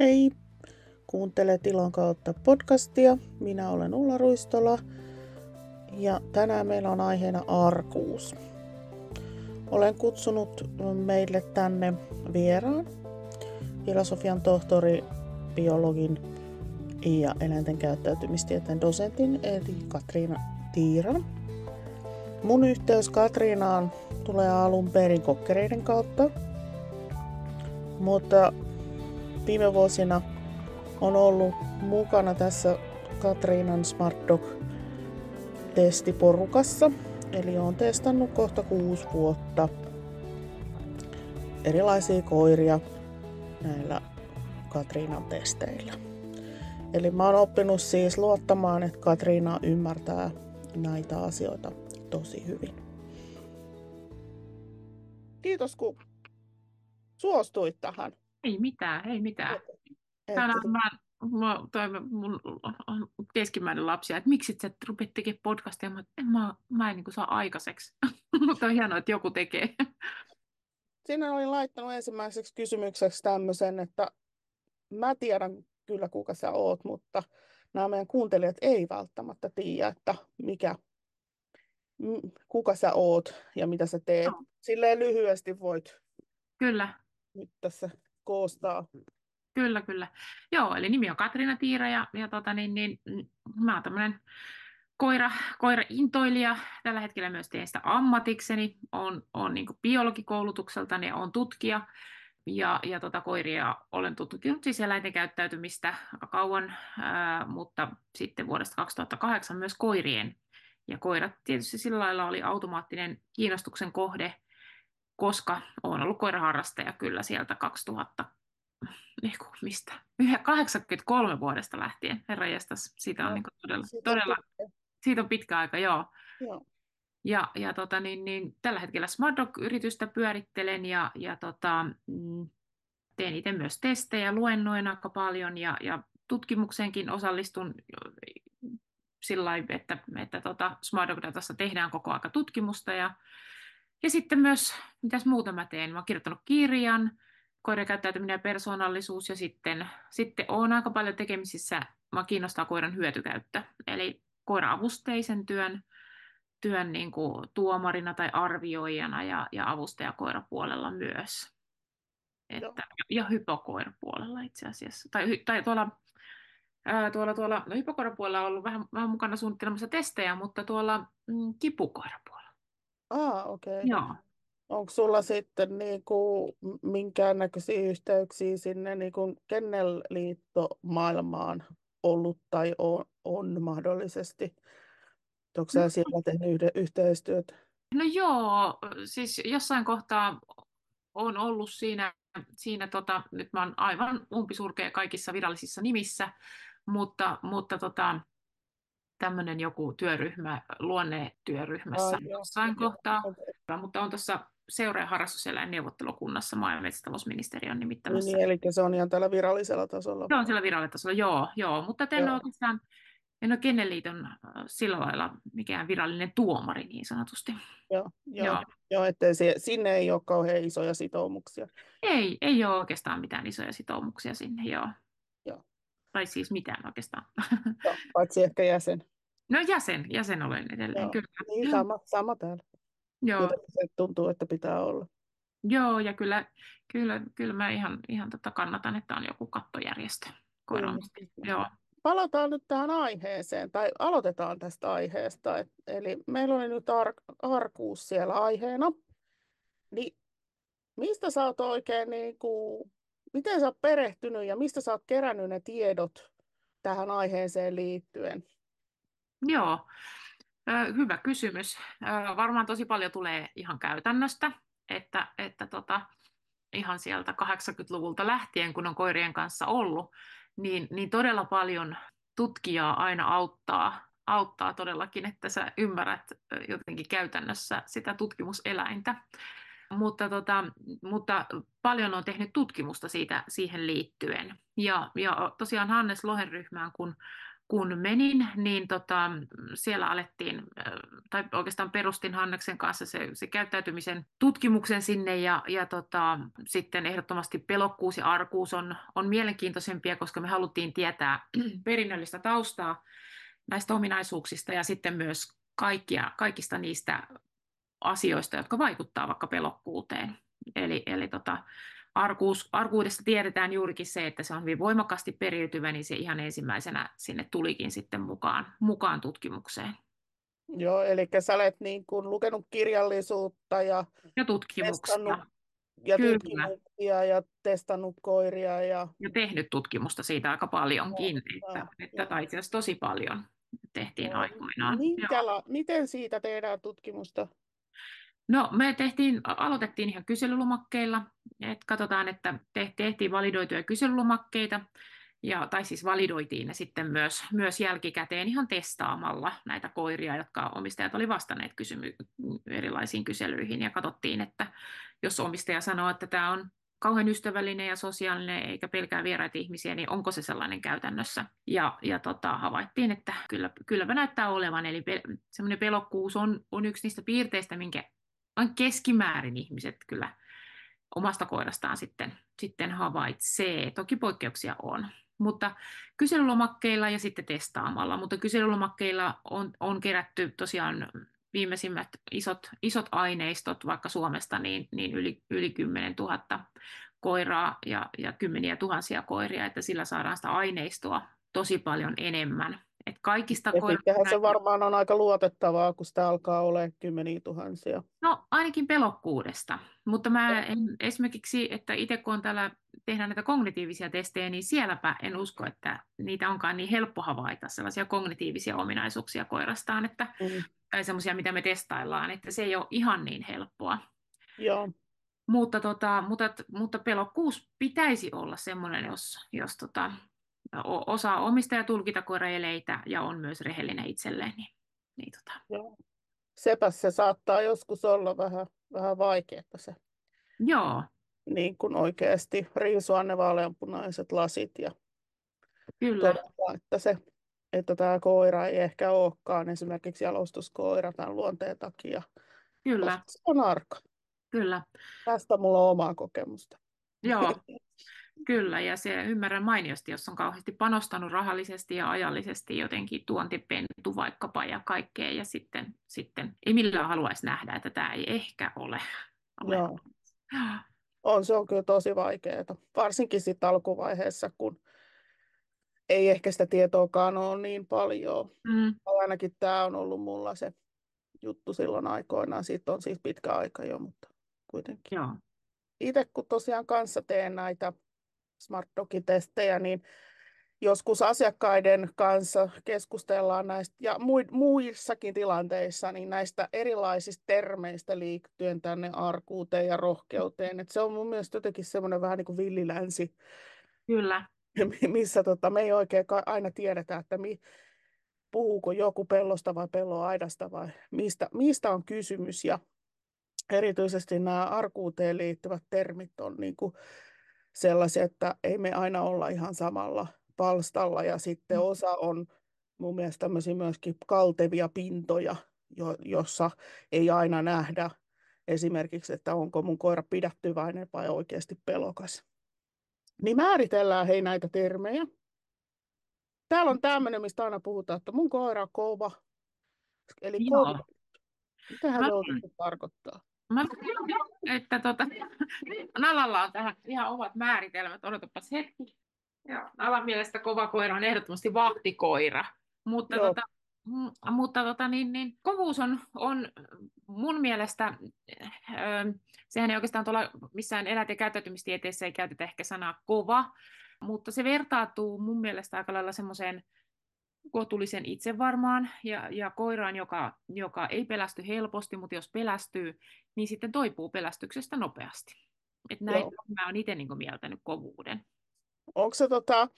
Hei! Kuuntelet Ilon kautta podcastia. Minä olen Ulla Ruistola ja tänään meillä on aiheena arkuus. Olen kutsunut meille tänne vieraan filosofian tohtori, biologin ja eläinten käyttäytymistieteen dosentin eli Katriina Tiiran. Mun yhteys Katriinaan tulee alun perin kokkereiden kautta, mutta viime vuosina on ollut mukana tässä Katriinan Smart Dog testiporukassa. Eli on testannut kohta kuusi vuotta erilaisia koiria näillä Katriinan testeillä. Eli mä oon oppinut siis luottamaan, että Katriina ymmärtää näitä asioita tosi hyvin. Kiitos kun suostuit tähän. Ei mitään, ei mitään. Tänään mä, mä, toi, mun on keskimmäinen lapsi, että miksi et sä rupeat tekemään podcastia? Mä, en, mä, mä en niin saa aikaiseksi. Mutta on hienoa, että joku tekee. Sinä olin laittanut ensimmäiseksi kysymykseksi tämmöisen, että mä tiedän kyllä kuka sä oot, mutta nämä meidän kuuntelijat ei välttämättä tiedä, että mikä, kuka sä oot ja mitä sä teet. No. Silleen lyhyesti voit Kyllä. nyt tässä koostaa. Kyllä, kyllä. Joo, eli nimi on Katriina Tiira ja, ja tota, niin, niin, mä oon tämmöinen koira, koiraintoilija. Tällä hetkellä myös teen sitä ammatikseni. Olen, olen niin biologikoulutukseltani ja olen tutkija. Ja, ja tota, koiria olen tutkinut siis eläinten käyttäytymistä kauan, ää, mutta sitten vuodesta 2008 myös koirien. Ja koirat tietysti sillä lailla oli automaattinen kiinnostuksen kohde, koska olen ollut koiraharrastaja kyllä sieltä 2000 Eiku, mistä? 83 vuodesta lähtien, herra jestas, siitä on no, niin todella, siitä todella pitkä. siitä on pitkä aika, joo. joo. Ja, ja tota, niin, niin, tällä hetkellä Smart Dog-yritystä pyörittelen ja, ja tota, mm, teen itse myös testejä, luennoin aika paljon ja, ja tutkimukseenkin osallistun sillä lailla, että, että tota Smart Dog-datassa tehdään koko aika tutkimusta ja, ja sitten myös, mitäs muuta mä teen, mä oon kirjoittanut kirjan, koiran käyttäytyminen ja persoonallisuus ja sitten, sitten olen aika paljon tekemisissä, mä kiinnostaa koiran hyötykäyttö, eli koira-avusteisen työn, työn niin kuin tuomarina tai arvioijana ja, ja avustajakoirapuolella myös. Että, ja hypokoirapuolella itse asiassa. Tai, tai tuolla, ää, tuolla, tuolla no hypokoirapuolella on ollut vähän, vähän mukana suunnittelemassa testejä, mutta tuolla mm, kipukoirapuolella. Ah, okei. Okay. Joo. Onko sulla sitten niinku minkäännäköisiä yhteyksiä sinne niinku Kennelliitto-maailmaan ollut tai on, on mahdollisesti? Onko sä no. siellä tehnyt yhteistyötä? No joo, siis jossain kohtaa on ollut siinä, siinä tota, nyt mä oon aivan umpisurkea kaikissa virallisissa nimissä, mutta, mutta tota, tämmöinen joku työryhmä, luonnetyöryhmässä oh, jossain joo. kohtaa, mutta on tuossa seura- ja harrastuseläin neuvottelukunnassa maa- ja metsätalousministeriön nimittämässä. Niin, eli se on ihan tällä virallisella tasolla. Se on siellä virallisella tasolla, joo, joo mutta en ole oikeastaan, en ole Kenneliiton äh, sillä lailla mikään virallinen tuomari niin sanotusti. Joo, joo, joo. joo ettei se, sinne ei ole kauhean isoja sitoumuksia. Ei, ei ole oikeastaan mitään isoja sitoumuksia sinne, joo. Tai siis mitään oikeastaan. Joo, paitsi ehkä jäsen. No jäsen, jäsen olen edelleen, joo. kyllä. Niin, sama, sama täällä. Joo. se tuntuu, että pitää olla. Joo, ja kyllä, kyllä, kyllä mä ihan, ihan tota kannatan, että on joku kattojärjestö. Mm. Joo. Palataan nyt tähän aiheeseen, tai aloitetaan tästä aiheesta. Et, eli meillä oli nyt ar- arkuus siellä aiheena. Niin mistä sä oot oikein, niin kuin, miten sä oot perehtynyt ja mistä sä oot kerännyt ne tiedot tähän aiheeseen liittyen? Joo, Hyvä kysymys. Varmaan tosi paljon tulee ihan käytännöstä, että, että tota, ihan sieltä 80-luvulta lähtien, kun on koirien kanssa ollut, niin, niin todella paljon tutkijaa aina auttaa, auttaa todellakin, että sä ymmärrät jotenkin käytännössä sitä tutkimuseläintä. Mutta, tota, mutta paljon on tehnyt tutkimusta siitä, siihen liittyen. Ja, ja tosiaan Hannes Lohen ryhmään, kun kun menin, niin tota, siellä alettiin, tai oikeastaan perustin Hanneksen kanssa se, se käyttäytymisen tutkimuksen sinne, ja, ja tota, sitten ehdottomasti pelokkuus ja arkuus on, on mielenkiintoisempia, koska me haluttiin tietää perinnöllistä taustaa näistä ominaisuuksista, ja sitten myös kaikkia, kaikista niistä asioista, jotka vaikuttavat vaikka pelokkuuteen. Eli, eli tota, arkuus, arkuudesta tiedetään juurikin se, että se on hyvin voimakkaasti periytyvä, niin se ihan ensimmäisenä sinne tulikin sitten mukaan, mukaan tutkimukseen. Joo, eli sä olet niin kuin lukenut kirjallisuutta ja, ja tutkimuksia. Ja Kyllä. tutkimuksia ja testannut koiria. Ja... ja tehnyt tutkimusta siitä aika paljonkin, no, että, no, että tai itse asiassa tosi paljon tehtiin no, aikoinaan. Minkäla- miten siitä tehdään tutkimusta? No me tehtiin, aloitettiin ihan kyselylomakkeilla, että katsotaan, että tehtiin validoituja kyselylomakkeita, ja, tai siis validoitiin ne sitten myös, myös jälkikäteen ihan testaamalla näitä koiria, jotka omistajat oli vastanneet kysymy- erilaisiin kyselyihin, ja katsottiin, että jos omistaja sanoo, että tämä on kauhean ystävällinen ja sosiaalinen eikä pelkää vieraita ihmisiä, niin onko se sellainen käytännössä? Ja, ja tota, havaittiin, että kyllä, kylläpä näyttää olevan, eli pe- semmoinen pelokkuus on, on yksi niistä piirteistä, minkä on keskimäärin ihmiset kyllä omasta koirastaan sitten, sitten havaitsee. Toki poikkeuksia on, mutta kyselylomakkeilla ja sitten testaamalla. Mutta kyselylomakkeilla on, on kerätty tosiaan viimeisimmät isot, isot aineistot vaikka Suomesta, niin, niin yli, yli 10 000 koiraa ja, ja kymmeniä tuhansia koiria, että sillä saadaan sitä aineistoa tosi paljon enemmän. Et kaikista ja koira... se varmaan on aika luotettavaa, kun sitä alkaa olla kymmeniä tuhansia. No ainakin pelokkuudesta, mutta mä en, esimerkiksi, että itse kun on täällä tehdään näitä kognitiivisia testejä, niin sielläpä en usko, että niitä onkaan niin helppo havaita sellaisia kognitiivisia ominaisuuksia koirastaan, että, mm. tai semmoisia, mitä me testaillaan, että se ei ole ihan niin helppoa. Joo. Mutta, tota, mutta, mutta pelokkuus pitäisi olla semmoinen, jos, jos tota, osaa omistaa ja tulkita koiraeleitä ja on myös rehellinen itselleen. Niin, niin tota. Joo. Sepä se saattaa joskus olla vähän, vähän vaikeaa se. Joo. Niin kuin oikeasti riisua ne vaaleanpunaiset lasit ja Kyllä. Todella, että, se, että tämä koira ei ehkä olekaan esimerkiksi jalostuskoira tämän luonteen takia. Kyllä. Se on arka. Kyllä. Tästä mulla on omaa kokemusta. Joo, Kyllä, ja se ymmärrän mainiosti, jos on kauheasti panostanut rahallisesti ja ajallisesti jotenkin tuontipentu vaikkapa ja kaikkea, ja sitten, sitten ei millään haluaisi nähdä, että tämä ei ehkä ole. ole. Joo. On, se on kyllä tosi vaikeaa, varsinkin sitten alkuvaiheessa, kun ei ehkä sitä tietoakaan ole niin paljon. Mm. Ainakin tämä on ollut mulla se juttu silloin aikoinaan, siitä on siis pitkä aika jo, mutta kuitenkin. Joo. Itse kun tosiaan kanssa teen näitä Smart Dog-testejä, niin joskus asiakkaiden kanssa keskustellaan näistä ja muissakin tilanteissa niin näistä erilaisista termeistä liittyen tänne arkuuteen ja rohkeuteen. Et se on mun mielestä jotenkin semmoinen vähän niin kuin villilänsi. Kyllä. Missä tota, me ei oikein aina tiedetä, että mi, puhuuko joku pellosta vai pelloaidasta vai mistä, mistä on kysymys. Ja erityisesti nämä arkuuteen liittyvät termit on niin kuin sellaisia, että ei me aina olla ihan samalla palstalla ja sitten mm. osa on mun mielestä tämmöisiä myöskin kaltevia pintoja, jo, jossa ei aina nähdä esimerkiksi, että onko mun koira pidättyväinen vai oikeasti pelokas. Niin määritellään hei näitä termejä. Täällä on tämmöinen, mistä aina puhutaan, että mun koira on kova. Eli kova. Mitähän se oikeasti tarkoittaa? Mä että tota, Nalalla on tähän ihan omat määritelmät. Odotapas hetki. Joo. Nalan mielestä kova koira on ehdottomasti vahtikoira. Mutta, tota, mm, mutta tota, niin, niin, kovuus on, on mun mielestä, öö, sehän ei oikeastaan tuolla missään ja käyttäytymistieteessä ei käytetä ehkä sanaa kova, mutta se vertautuu mun mielestä aika lailla semmoiseen kohtuullisen itsevarmaan ja, ja koiraan, joka, joka ei pelästy helposti, mutta jos pelästyy, niin sitten toipuu pelästyksestä nopeasti. Et näin Joo. mä oon itse niin mieltänyt kovuuden. Onko se, tota,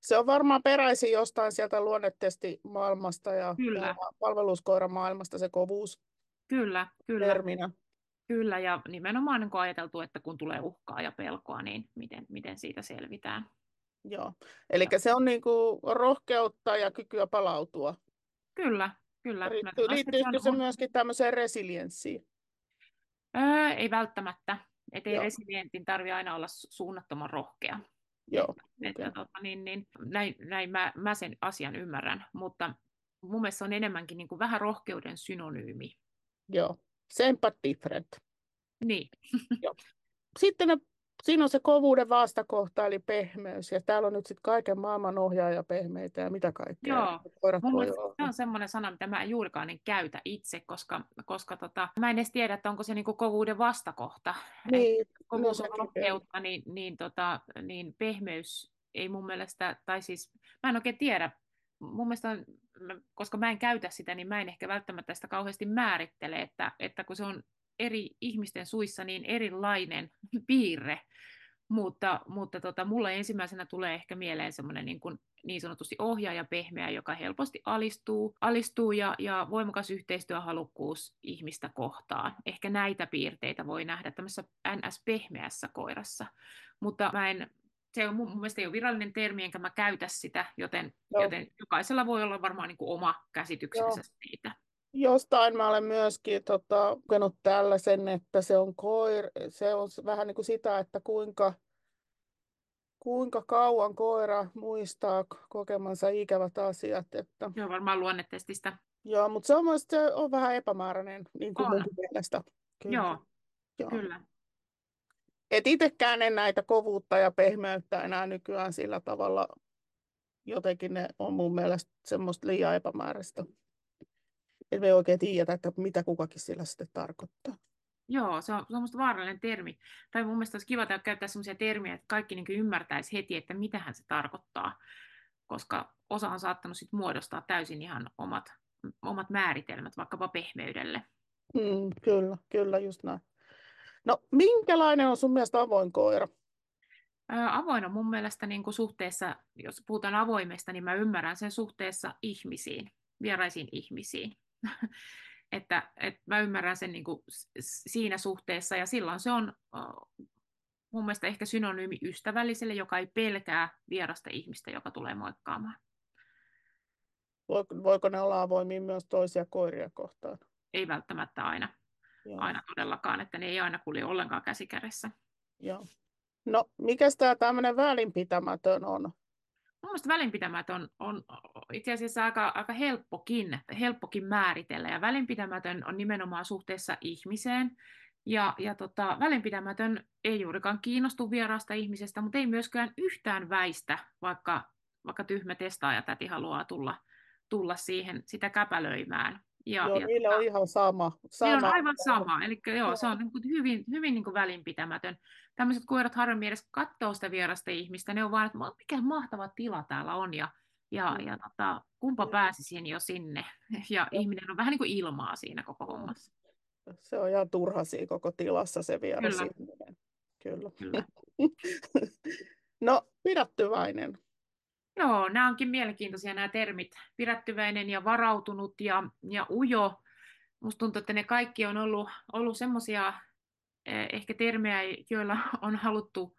se on varmaan peräisin jostain sieltä luonnetestimaailmasta ja, kyllä. ja palveluskoiramaailmasta se kovuus Kyllä, kyllä. Terminä. Kyllä, ja nimenomaan niin ajateltu, että kun tulee uhkaa ja pelkoa, niin miten, miten siitä selvitään. Joo. Eli se on niin kuin rohkeutta ja kykyä palautua. Kyllä, kyllä. Liittyy, liittyykö se, on... myöskin tämmöiseen resilienssiin? Öö, ei välttämättä. Et ei resilientin tarvitse aina olla suunnattoman rohkea. Joo. Että, okay. tota, niin, niin, näin, näin mä, mä sen asian ymmärrän, mutta mun mielestä se on enemmänkin niin kuin vähän rohkeuden synonyymi. Joo, same but different. Niin. Joo. Sitten ne siinä on se kovuuden vastakohta, eli pehmeys. Ja täällä on nyt sitten kaiken maailman ohjaaja pehmeitä ja mitä kaikkea. Joo, se on semmoinen sana, mitä mä en juurikaan en käytä itse, koska, koska tota, mä en edes tiedä, että onko se niinku kovuuden vastakohta. Niin, kovuus on rohkeutta, niin, niin, tota, niin pehmeys ei mun mielestä, tai siis mä en oikein tiedä, mun mielestä on, koska mä en käytä sitä, niin mä en ehkä välttämättä sitä kauheasti määrittele, että, että kun se on eri ihmisten suissa niin erilainen piirre, mutta, mutta tota, mulle ensimmäisenä tulee ehkä mieleen semmoinen niin, kuin, niin sanotusti ohjaaja pehmeä, joka helposti alistuu, alistuu ja, ja voimakas yhteistyöhalukkuus ihmistä kohtaan. Ehkä näitä piirteitä voi nähdä tämmöisessä NS-pehmeässä koirassa, mutta mä en, se on mun, mun mielestä ei ole virallinen termi, enkä mä käytä sitä, joten, joten jokaisella voi olla varmaan niin kuin oma käsityksensä Joo. siitä. Jostain mä olen myöskin tota, lukenut tällaisen, että se on, koir, se on vähän niin kuin sitä, että kuinka, kuinka kauan koira muistaa kokemansa ikävät asiat. Että... Joo, varmaan luonnetestistä. Joo, mutta se on, myös, se on vähän epämääräinen niin kuin mun mielestä. Kyllä. Joo, Joo, kyllä. Et itsekään en näitä kovuutta ja pehmeyttä enää nykyään sillä tavalla, jotenkin ne on mun mielestä semmoista liian epämääräistä että me ei oikein tiedä, että mitä kukakin sillä sitten tarkoittaa. Joo, se on, se on vaarallinen termi. Tai mun mielestä olisi kiva käyttää sellaisia termiä, että kaikki niin ymmärtäisi heti, että mitähän se tarkoittaa, koska osa on saattanut sit muodostaa täysin ihan omat, omat määritelmät vaikkapa pehmeydelle. Mm, kyllä, kyllä, just näin. No, minkälainen on sun mielestä avoin koira? avoin on mun mielestä niin kuin suhteessa, jos puhutaan avoimesta, niin mä ymmärrän sen suhteessa ihmisiin, vieraisiin ihmisiin. Että, että mä ymmärrän sen niin kuin siinä suhteessa ja silloin se on mun mielestä ehkä synonyymi ystävälliselle, joka ei pelkää vierasta ihmistä, joka tulee moikkaamaan. Voiko ne olla avoimia myös toisia koiria kohtaan? Ei välttämättä aina. Joo. Aina todellakaan, että ne ei aina kulje ollenkaan käsikädessä. Joo. No, mikä tämä tämmöinen välinpitämätön on? Mun mielestä välinpitämätön on itse asiassa aika, aika helppokin, helppokin määritellä, ja välinpitämätön on nimenomaan suhteessa ihmiseen, ja, ja tota, välinpitämätön ei juurikaan kiinnostu vieraasta ihmisestä, mutta ei myöskään yhtään väistä, vaikka, vaikka tyhmä testaaja täti haluaa tulla, tulla siihen sitä käpälöimään. Ja, joo, ja, niillä on ihan sama. sama. Niillä on aivan sama. Eli joo, joo. se on niin kuin hyvin, hyvin niin kuin välinpitämätön. Tämmöiset koirat harvemmin edes katsoo sitä vierasta ihmistä. Ne on vaan, että mikä mahtava tila täällä on. Ja, ja, mm. ja tota, kumpa pääsisin jo sinne. Ja ihminen on vähän niin kuin ilmaa siinä koko hommassa. Se on ihan turha siinä koko tilassa se vieras Kyllä. ihminen. Kyllä. Kyllä. no, pidättyväinen. Joo, nämä onkin mielenkiintoisia nämä termit. Pidättyväinen ja varautunut ja, ja ujo. Musta tuntuu, että ne kaikki on ollut, ollut semmoisia eh, ehkä termejä, joilla on haluttu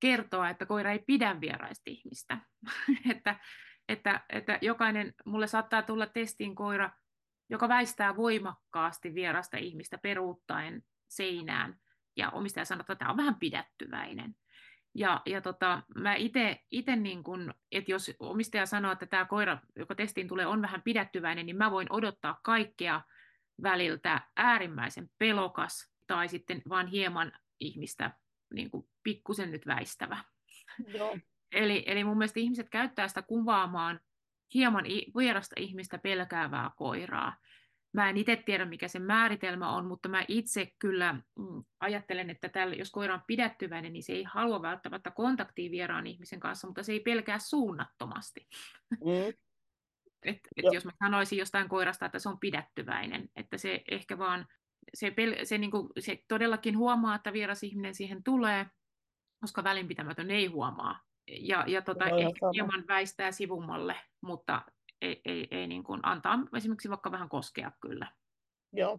kertoa, että koira ei pidä vieraista ihmistä. että, että, että jokainen, mulle saattaa tulla testiin koira, joka väistää voimakkaasti vierasta ihmistä peruuttaen seinään, ja omistaja sanoo, että tämä on vähän pidättyväinen. Ja, ja tota, mä itse, niin kun, että jos omistaja sanoo, että tämä koira, joka testiin tulee, on vähän pidättyväinen, niin mä voin odottaa kaikkea väliltä äärimmäisen pelokas tai sitten vain hieman ihmistä niin kuin pikkusen nyt väistävä. Joo. eli, eli mun mielestä ihmiset käyttää sitä kuvaamaan hieman vierasta ihmistä pelkäävää koiraa. Mä en itse tiedä, mikä se määritelmä on, mutta mä itse kyllä mm, ajattelen, että tällä, jos koira on pidättyväinen, niin se ei halua välttämättä kontaktia vieraan ihmisen kanssa, mutta se ei pelkää suunnattomasti. Mm. et, et jos mä sanoisin jostain koirasta, että se on pidättyväinen, että se ehkä vaan, se, pel- se, niinku, se todellakin huomaa, että vieras ihminen siihen tulee, koska välinpitämätön ei huomaa. Ja, ja tota, no, ehkä hieman väistää sivummalle, mutta ei, ei, ei niin kuin antaa esimerkiksi vaikka vähän koskea kyllä. Joo.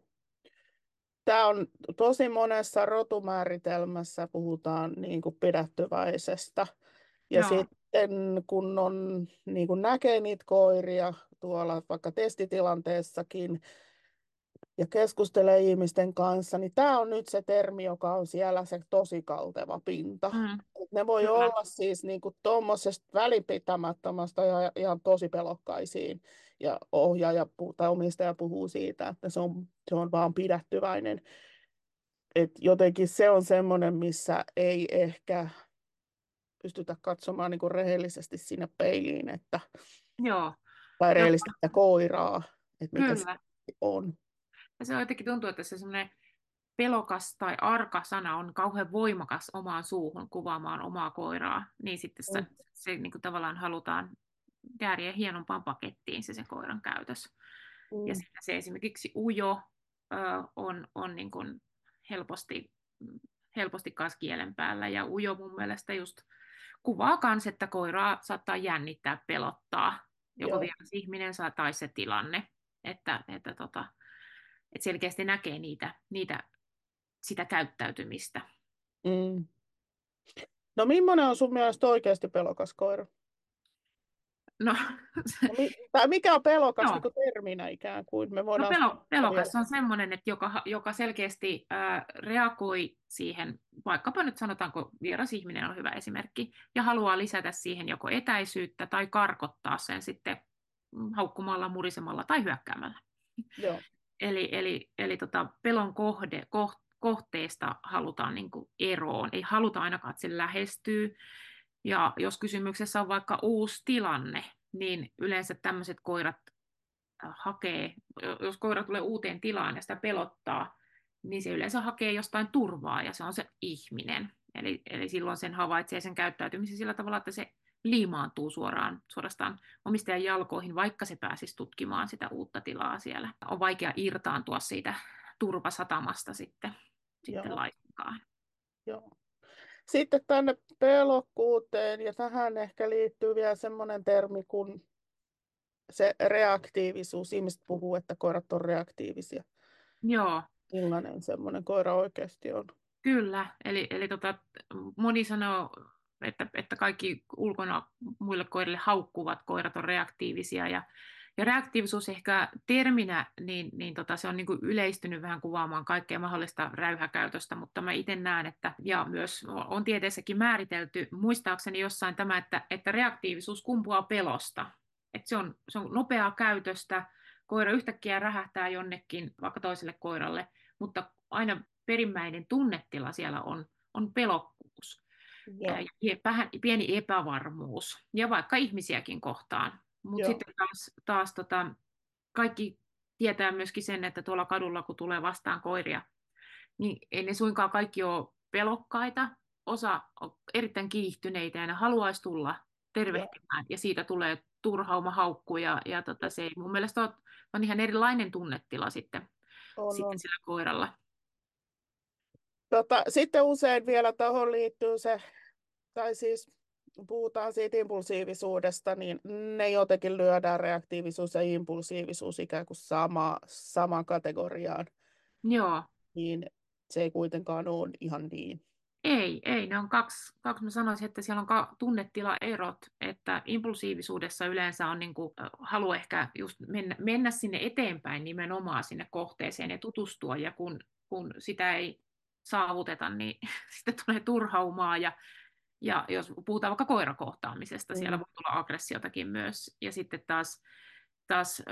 Tämä on tosi monessa rotumääritelmässä puhutaan niin kuin pidättyväisestä. Ja Joo. sitten kun on, niin kun näkee niitä koiria tuolla vaikka testitilanteessakin ja keskustelee ihmisten kanssa, niin tämä on nyt se termi, joka on siellä se tosi kalteva pinta. Mm, Et ne voi kyllä. olla siis niin tuommoisesta välipitämättömästä ja ihan tosi pelokkaisiin. Ja ohjaaja tai omistaja puhuu siitä, että se on, se on vaan pidättyväinen. Et jotenkin se on semmoinen, missä ei ehkä pystytä katsomaan niin kuin rehellisesti sinne peiliin, että, Joo, tai Joo. rehellisesti koiraa, että mikä se on. Ja se jotenkin tuntuu, että se semmoinen pelokas tai arka sana on kauhean voimakas omaan suuhun kuvaamaan omaa koiraa, niin sitten se, Mm. se niin kuin tavallaan halutaan kääriä hienompaan pakettiin se sen koiran käytös. Ja Mm. sitten se esimerkiksi ujo ö, on, on niin kuin helposti, helposti kanssa kielen päällä. Ja ujo mun mielestä just kuvaa myös, että koiraa saattaa jännittää, pelottaa. Joko vieras ihminen saa tai se tilanne. Että, että, tota, että selkeästi näkee niitä, niitä, sitä käyttäytymistä. Mm. No millainen on sun mielestä oikeasti pelokas koira? No, No, tai mikä on pelokas Joo. niin kuin terminä ikään kuin? Me No voidaan pelo, pelokas on semmoinen, että joka, joka selkeästi ää, reagoi siihen, vaikkapa nyt sanotaanko vieras ihminen on hyvä esimerkki, ja haluaa lisätä siihen joko etäisyyttä tai karkottaa sen sitten mm, haukkumalla, murisemalla tai hyökkäämällä. Joo. Eli, eli, eli tota, pelon kohde, koht, kohteesta halutaan niin kuin eroon. Ei haluta ainakaan, että se lähestyy. Ja jos kysymyksessä on vaikka uusi tilanne, niin yleensä tämmöiset koirat äh, hakee, jos koira tulee uuteen tilaan ja sitä pelottaa, niin se yleensä hakee jostain turvaa ja se on se ihminen. Eli, eli silloin sen havaitsee sen käyttäytymisen sillä tavalla, että se liimaantuu suoraan, suorastaan omistajan jalkoihin, vaikka se pääsisi tutkimaan sitä uutta tilaa siellä. On vaikea irtaantua siitä turvasatamasta sitten, sitten Joo. laisinkaan. Joo. Sitten tänne pelokkuuteen, ja tähän ehkä liittyy vielä semmoinen termi kuin se reaktiivisuus. Ihmiset puhuu, että koirat on reaktiivisia. Joo, Millainen semmoinen koira oikeasti on? Kyllä, eli, eli tota, moni sanoo, että, että kaikki ulkona muille koirille haukkuvat koirat on reaktiivisia, ja, ja reaktiivisuus ehkä terminä, niin, niin tota, se on niin kuin yleistynyt vähän kuvaamaan kaikkea mahdollista räyhäkäytöstä, mutta mä itse näen, että, ja myös on tieteessäkin määritelty, muistaakseni jossain tämä, että, että reaktiivisuus kumpuaa pelosta, että se on, se on nopeaa käytöstä, koira yhtäkkiä rähähtää jonnekin, vaikka toiselle koiralle, mutta aina perimmäinen tunnetila siellä on, on pelokkuus Joo. ja vähän pieni epävarmuus, ja vaikka ihmisiäkin kohtaan. Mutta sitten taas, taas tota, kaikki tietää myöskin sen, että tuolla kadulla kun tulee vastaan koiria, niin ei ne suinkaan kaikki ole pelokkaita, osa on erittäin kiihtyneitä ja ne haluaisi tulla tervehtimään, ja siitä tulee turhauma haukku, ja, ja tota, se ei mun mielestä ole, on ihan erilainen tunnetila sitten, On, sitten on. sillä koiralla. Tota, sitten usein vielä tuohon liittyy se, tai siis puhutaan siitä impulsiivisuudesta, niin ne jotenkin lyödään reaktiivisuus ja impulsiivisuus ikään kuin sama, samaan kategoriaan, Joo, niin se ei kuitenkaan ole ihan niin. Ei, ei. Ne on kaksi, kaksi mä sanoisin, että siellä on ka- tunnetilaerot, että impulsiivisuudessa yleensä on niin kuin, halu ehkä just mennä, mennä sinne eteenpäin nimenomaan sinne kohteeseen ja tutustua, ja kun, kun sitä ei saavuteta, niin sitten tulee turhaumaa, ja, ja jos puhutaan vaikka koirakohtaamisesta, Mm. siellä voi tulla aggressiotakin myös, ja sitten taas taas,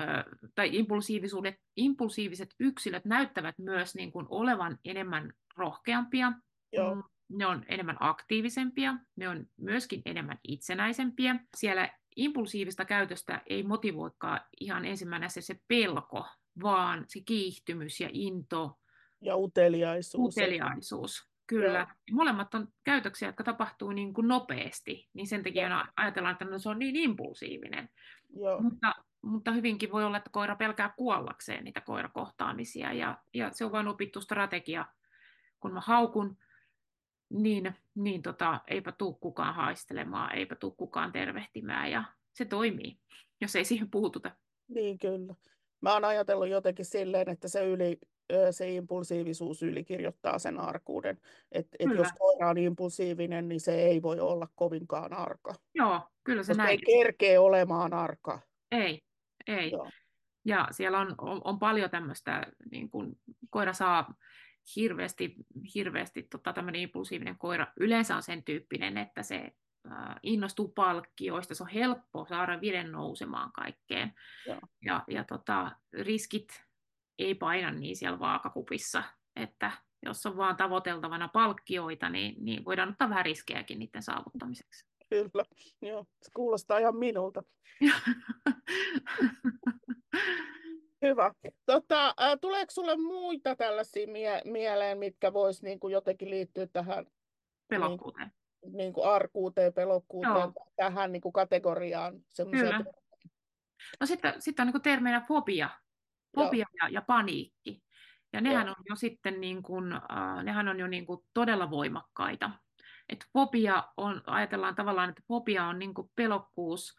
tai impulsiivisuudet, impulsiiviset yksilöt näyttävät myös niin kuin olevan enemmän rohkeampia, Joo, Mm, ne on enemmän aktiivisempia, ne on myöskin enemmän itsenäisempiä. Siellä impulsiivista käytöstä ei motivoikaan ihan ensimmäisenä se pelko, vaan se kiihtymys ja into, ja uteliaisuus. uteliaisuus. Kyllä. Joo. Molemmat on käytöksiä, jotka tapahtuu niin kuin nopeasti, niin sen takia ajatellaan, että no se on niin impulsiivinen. Joo, Mutta, mutta hyvinkin voi olla, että koira pelkää kuollakseen niitä koirakohtaamisia, ja, ja se on vain opittu strategia. Kun mä haukun, niin, niin tota, eipä tuu kukaan haistelemaan, eipä tuu kukaan tervehtimään, ja se toimii, jos ei siihen puututa. niin kyllä. Mä oon ajatellut jotenkin silleen, että se yli, se impulsiivisuus ylikirjoittaa sen arkuuden. Et, et jos koira on impulsiivinen, niin se ei voi olla kovinkaan arka. Joo, kyllä se Koska näin. ei kerkee olemaan arka. Ei, ei. Joo. Ja siellä on, on, on paljon tämmöistä, niin kun koira saa hirveästi, hirveästi tota, tämmöinen impulsiivinen koira yleensä on sen tyyppinen, että se innostuu palkkioista, se on helppo saada viden nousemaan kaikkeen. Joo. Ja, ja tota, riskit ei paina niin siellä vaakakupissa, että jos on vaan tavoiteltavana palkkioita, niin, niin voidaan ottaa vähän riskejäkin niiden saavuttamiseksi. Kyllä, joo. Se kuulostaa ihan minulta. Hyvä. Tota, tuleeko sinulle muita tällaisia mie- mieleen, mitkä vois niinku jotenkin liittyä tähän Pelokkuuteen. Niin, niinku arkuuteen, pelokkuuteen, Joo. tähän niinku kategoriaan? semmoisia Kyllä. No sitten, sitten on niin termeinä fobia, fobia ja, ja paniikki. Ja nehän Joo. on jo sitten niin kuin, äh, nehän on jo niin kuin todella voimakkaita. Et fobia on, ajatellaan tavallaan, että fobia on niin kuin pelokkuus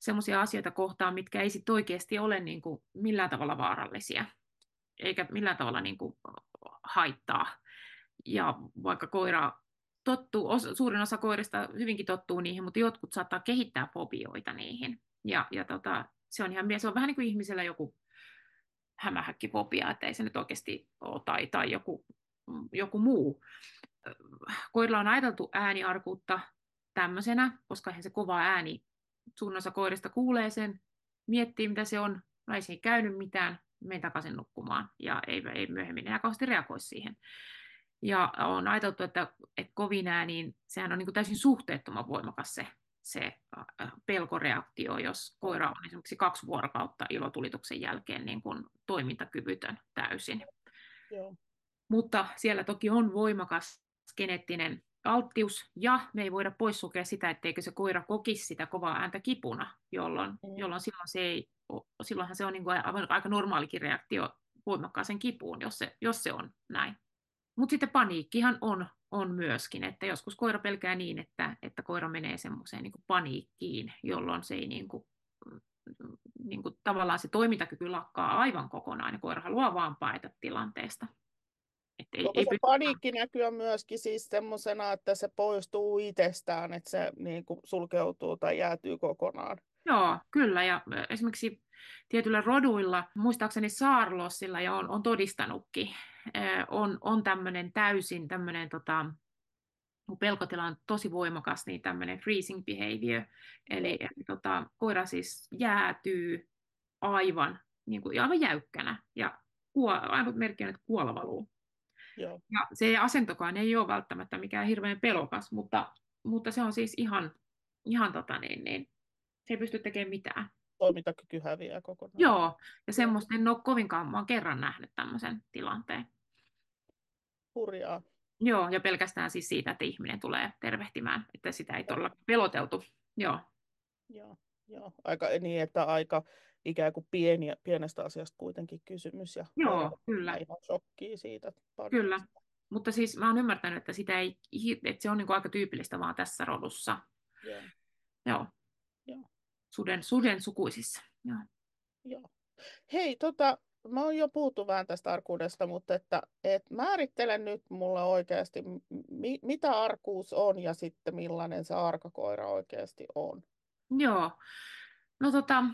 sellaisia asioita kohtaan, mitkä ei sit oikeasti ole niin kuin millään tavalla vaarallisia, eikä millään tavalla niin kuin haittaa. Ja vaikka koira tottuu, os, suurin osa koirista hyvinkin tottuu niihin, mutta jotkut saattaa kehittää fobioita niihin. Ja, ja tota, se on ihan se on vähän niin kuin ihmisellä joku hämähäkkifobia, että ei se nyt oikeasti ole, tai, tai joku, joku muu. Koirilla on ajateltu ääniarkuutta tämmöisenä, koska se kova ääni, suurin osa koirista kuulee sen, miettii mitä se on, no ei käynyt mitään, menen takaisin nukkumaan, ja ei, ei myöhemmin enää kauheasti reagoi siihen. Ja on ajateltu, että, että kovin ääniin, sehän on niin täysin suhteettoman voimakas se, se pelkoreaktio, jos koira on esimerkiksi kaksi vuorokautta ilotulituksen jälkeen niin kuin toimintakyvytön täysin. Joo. Mutta siellä toki on voimakas geneettinen alttius, ja me ei voida poissulkea sitä, etteikö se koira kokisi sitä kovaa ääntä kipuna, jolloin, mm. jolloin silloin se ei, silloinhan se on niin kuin aika normaalikin reaktio voimakkaaseen kipuun, jos se, jos se on näin. Mutta sitten paniikkihan on, on myöskin, että joskus koira pelkää niin, että, että koira menee semmoiseen niin paniikkiin, jolloin se ei niin kuin, niin kuin, tavallaan se toimintakyky lakkaa aivan kokonaan ja koira haluaa vaan paeta tilanteesta. Että ei, ei se paniikki näkyy myöskin siis semmoisena, että se poistuu itsestään, että se niin kuin sulkeutuu tai jäätyy kokonaan. Joo, kyllä. Ja esimerkiksi tietyillä roduilla, muistaakseni Saarlossilla ja on, on todistanutkin, on, on tämmöinen täysin tämmöinen tota, kun pelkotila on tosi voimakas, niin tämmöinen freezing behavior, eli, eli tota, koira siis jäätyy aivan, niin kuin, aivan jäykkänä, ja kuo, ainut merkki on, että kuola valuu. Joo. Ja se asentokaan ei ole välttämättä mikään hirveän pelokas, mutta, mutta se on siis ihan, ihan tota niin, niin, se ei pysty tekemään mitään. Toimintakyky häviää kokonaan. Joo, ja semmoista en ole kovinkaan, mä oon kerran nähnyt tämmöisen tilanteen. Hurjaa. Joo, ja pelkästään siis siitä, että ihminen tulee tervehtimään, että sitä ei todella peloteltu. Joo. Joo, joo. Aika niin, että aika ikään kuin pieni, pienestä asiasta kuitenkin kysymys. Ja Joo, kyllä. Ihan shokkii siitä. Kyllä, mutta siis mä oon ymmärtänyt, että, sitä ei, että se on niin aika tyypillistä vaan tässä rodussa. Joo. Joo. Joo. Suden, suden sukuisissa. Joo. Joo. Hei, tota, mä oon jo puhuttu vähän tästä arkuudesta, mutta että, et määrittele nyt mulle oikeasti, mi, mitä arkuus on ja sitten millainen se arkakoira oikeasti on. Joo. No tota,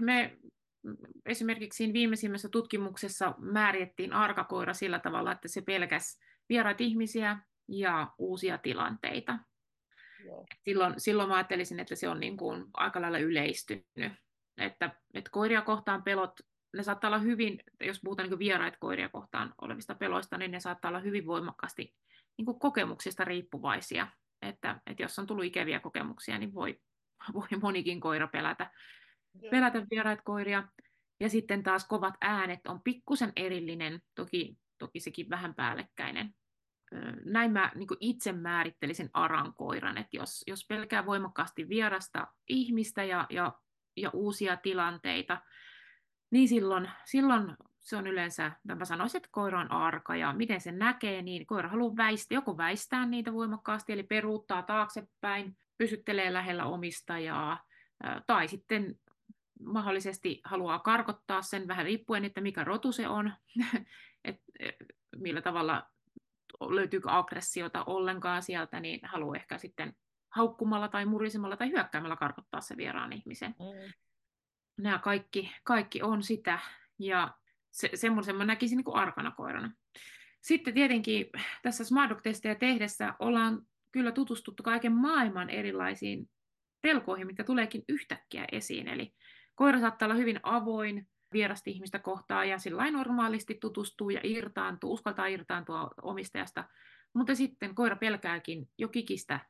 me esimerkiksi siinä viimeisimmässä tutkimuksessa määritettiin arkakoira sillä tavalla, että se pelkäsi vieraita ihmisiä ja uusia tilanteita. Silloin, silloin mä ajattelisin, että se on niin kuin aika lailla yleistynyt. Että, että koiria kohtaan pelot, ne saattaa olla hyvin, jos puhutaan niin vieraita koiria kohtaan olevista peloista, niin ne saattaa olla hyvin voimakkaasti niin kuin kokemuksista riippuvaisia. Että, että jos on tullut ikäviä kokemuksia, niin voi, voi monikin koira pelätä, pelätä vieraita koiria. Ja sitten taas kovat äänet on pikkusen erillinen, toki, toki sekin vähän päällekkäinen. Näin mä niin itse määrittelisin arankoiran, että jos, jos pelkää voimakkaasti vierasta ihmistä ja, ja, ja uusia tilanteita, niin silloin, silloin se on yleensä, mä sanoisin, että koira on arka ja miten se näkee, niin koira haluaa väistää, joko väistää niitä voimakkaasti, eli peruuttaa taaksepäin, pysyttelee lähellä omistajaa, tai sitten mahdollisesti haluaa karkottaa sen vähän riippuen, että mikä rotu se on, että millä tavalla löytyykö aggressiota ollenkaan sieltä, niin haluaa ehkä sitten haukkumalla tai murisemalla tai hyökkäämällä karkottaa se vieraan ihmisen. Mm. Nämä kaikki, kaikki on sitä, ja se, semmoisen mä näkisin niin kuin arkana koirana. Sitten tietenkin tässä Smart Dog-testejä tehdessä ollaan kyllä tutustuttu kaiken maailman erilaisiin pelkoihin, mitkä tuleekin yhtäkkiä esiin. Eli koira saattaa olla hyvin avoin vierasta ihmistä kohtaan ja sillä normaalisti tutustuu ja irtaantuu, uskaltaa irtaantua omistajasta, mutta sitten koira pelkääkin jokikistä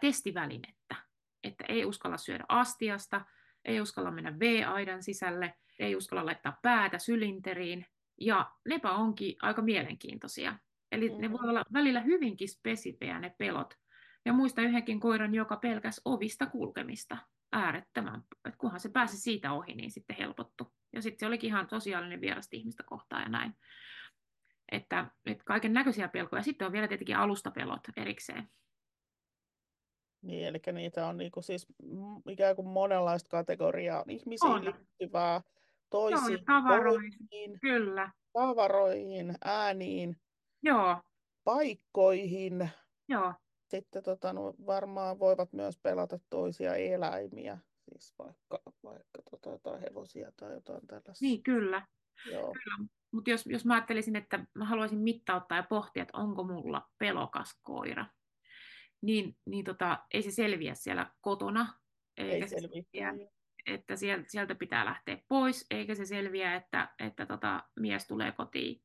testivälinettä, että ei uskalla syödä astiasta, ei uskalla mennä V-aidan sisälle, ei uskalla laittaa päätä sylinteriin, ja nepä onkin aika mielenkiintoisia. Eli mm-hmm. ne voi olla välillä hyvinkin spesifejä ne pelot. Ja muista yhdenkin koiran, joka pelkäs ovista kulkemista äärettömän. Et kunhan se pääsi siitä ohi, niin sitten helpottu. Ja sitten se olikin ihan sosiaalinen vierasta ihmistä kohtaan ja näin. Että, että kaiken näköisiä pelkoja. Sitten on vielä tietenkin alustapelot erikseen. Niin, eli niitä on niinku siis ikään kuin monenlaista kategoriaa ihmisiin on. liittyvää, toisiin, Joo, tavaroihin, Kyllä. tavaroihin, ääniin, Joo. paikkoihin. Joo. Sitten tota, no, varmaan voivat myös pelata toisia eläimiä, siis vaikka, vaikka tota, jotain hevosia tai jotain tällaista. Niin, kyllä. Joo. kyllä. Mutta jos, jos mä ajattelisin, että mä haluaisin mittauttaa ja pohtia, että onko mulla pelokas koira, niin, niin tota, ei se selviä siellä kotona. Eikä ei selviä. Että sieltä, sieltä pitää lähteä pois, eikä se selviä, että, että tota, mies tulee kotiin,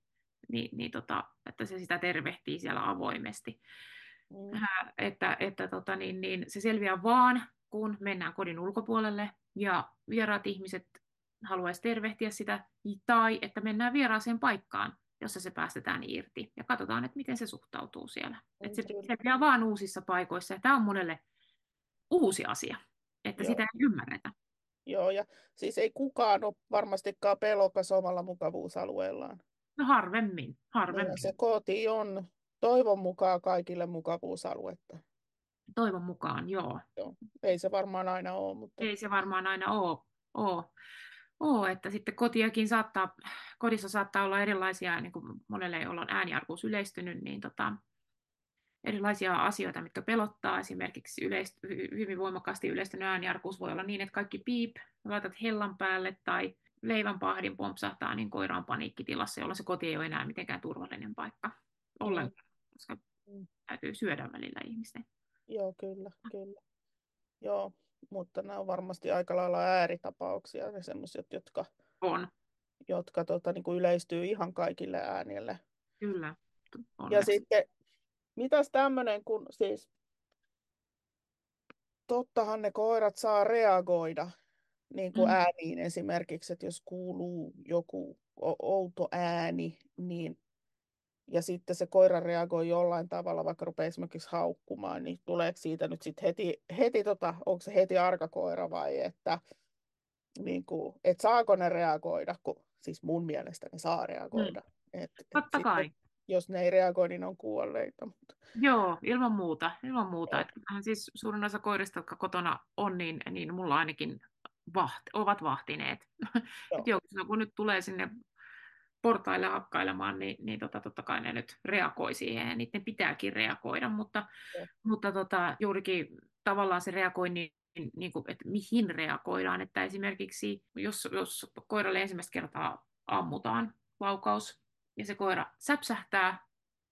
niin, niin tota, että se sitä tervehtii siellä avoimesti. Mm. Äh, että, että tota, niin, niin, se selviää vaan, kun mennään kodin ulkopuolelle ja vieraat ihmiset haluaisi tervehtiä sitä, tai että mennään vieraaseen paikkaan, jossa se päästetään irti. Ja katsotaan, että miten se suhtautuu siellä. Että se selviää vaan uusissa paikoissa. Ja tämä on monelle uusi asia, että Joo. sitä ei ymmärretä. Joo, ja siis ei kukaan ole varmastikaan pelokas omalla mukavuusalueellaan. No harvemmin, harvemmin. Ja se koti on toivon mukaan kaikille mukavuusaluetta. Toivon mukaan, joo. joo. Ei se varmaan aina ole. Mutta... Ei se varmaan aina ole. ole. ole. että sitten kotiakin saattaa, kodissa saattaa olla erilaisia, niin kuin monelle, jolla on ääniarkuus yleistynyt, niin tota, erilaisia asioita, mitkä pelottaa. Esimerkiksi yleist, hyvin voimakkaasti yleistynyt ääniarkuus voi olla niin, että kaikki piip, laitat hellan päälle tai leivän pahdin pompsahtaa, niin koira on paniikkitilassa, jolla se koti ei ole enää mitenkään turvallinen paikka ollenkaan, koska mm. täytyy syödä välillä ihmisten. Joo, kyllä, kyllä. Joo, mutta nämä on varmasti aika lailla ääritapauksia, ne semmoiset, jotka, on. jotka tota, niin kuin yleistyy ihan kaikille äänille. Kyllä. Onneksi. Ja sitten, mitäs tämmöinen, kun siis, tottahan ne koirat saa reagoida niin kuin mm. ääniin esimerkiksi, että jos kuuluu joku outo ääni, niin ja sitten se koira reagoi jollain tavalla, vaikka rupeaa esimerkiksi haukkumaan, niin tuleeko siitä nyt sitten heti, heti tota, onko se heti arkakoira vai että, niin kuin, että saako ne reagoida, kun, siis mun mielestä ne saa reagoida. Mm. Et, Totta et kai. Sitten, jos ne ei reagoi, niin on kuolleita. Mutta... Joo, ilman muuta. Ilman muuta. Et siis suurin osa koirista, jotka kotona on, niin, niin mulla ainakin vaht, ovat vahtineet. Joo. Et kun nyt tulee sinne portaille hakkailemaan, niin, niin tota, totta kai ne nyt reagoi siihen ja niiden pitääkin reagoida, mutta, mutta tota, juurikin tavallaan se reagoi niin, niin kuin, että mihin reagoidaan, että esimerkiksi jos, jos koiralle ensimmäistä kertaa ammutaan laukaus ja se koira säpsähtää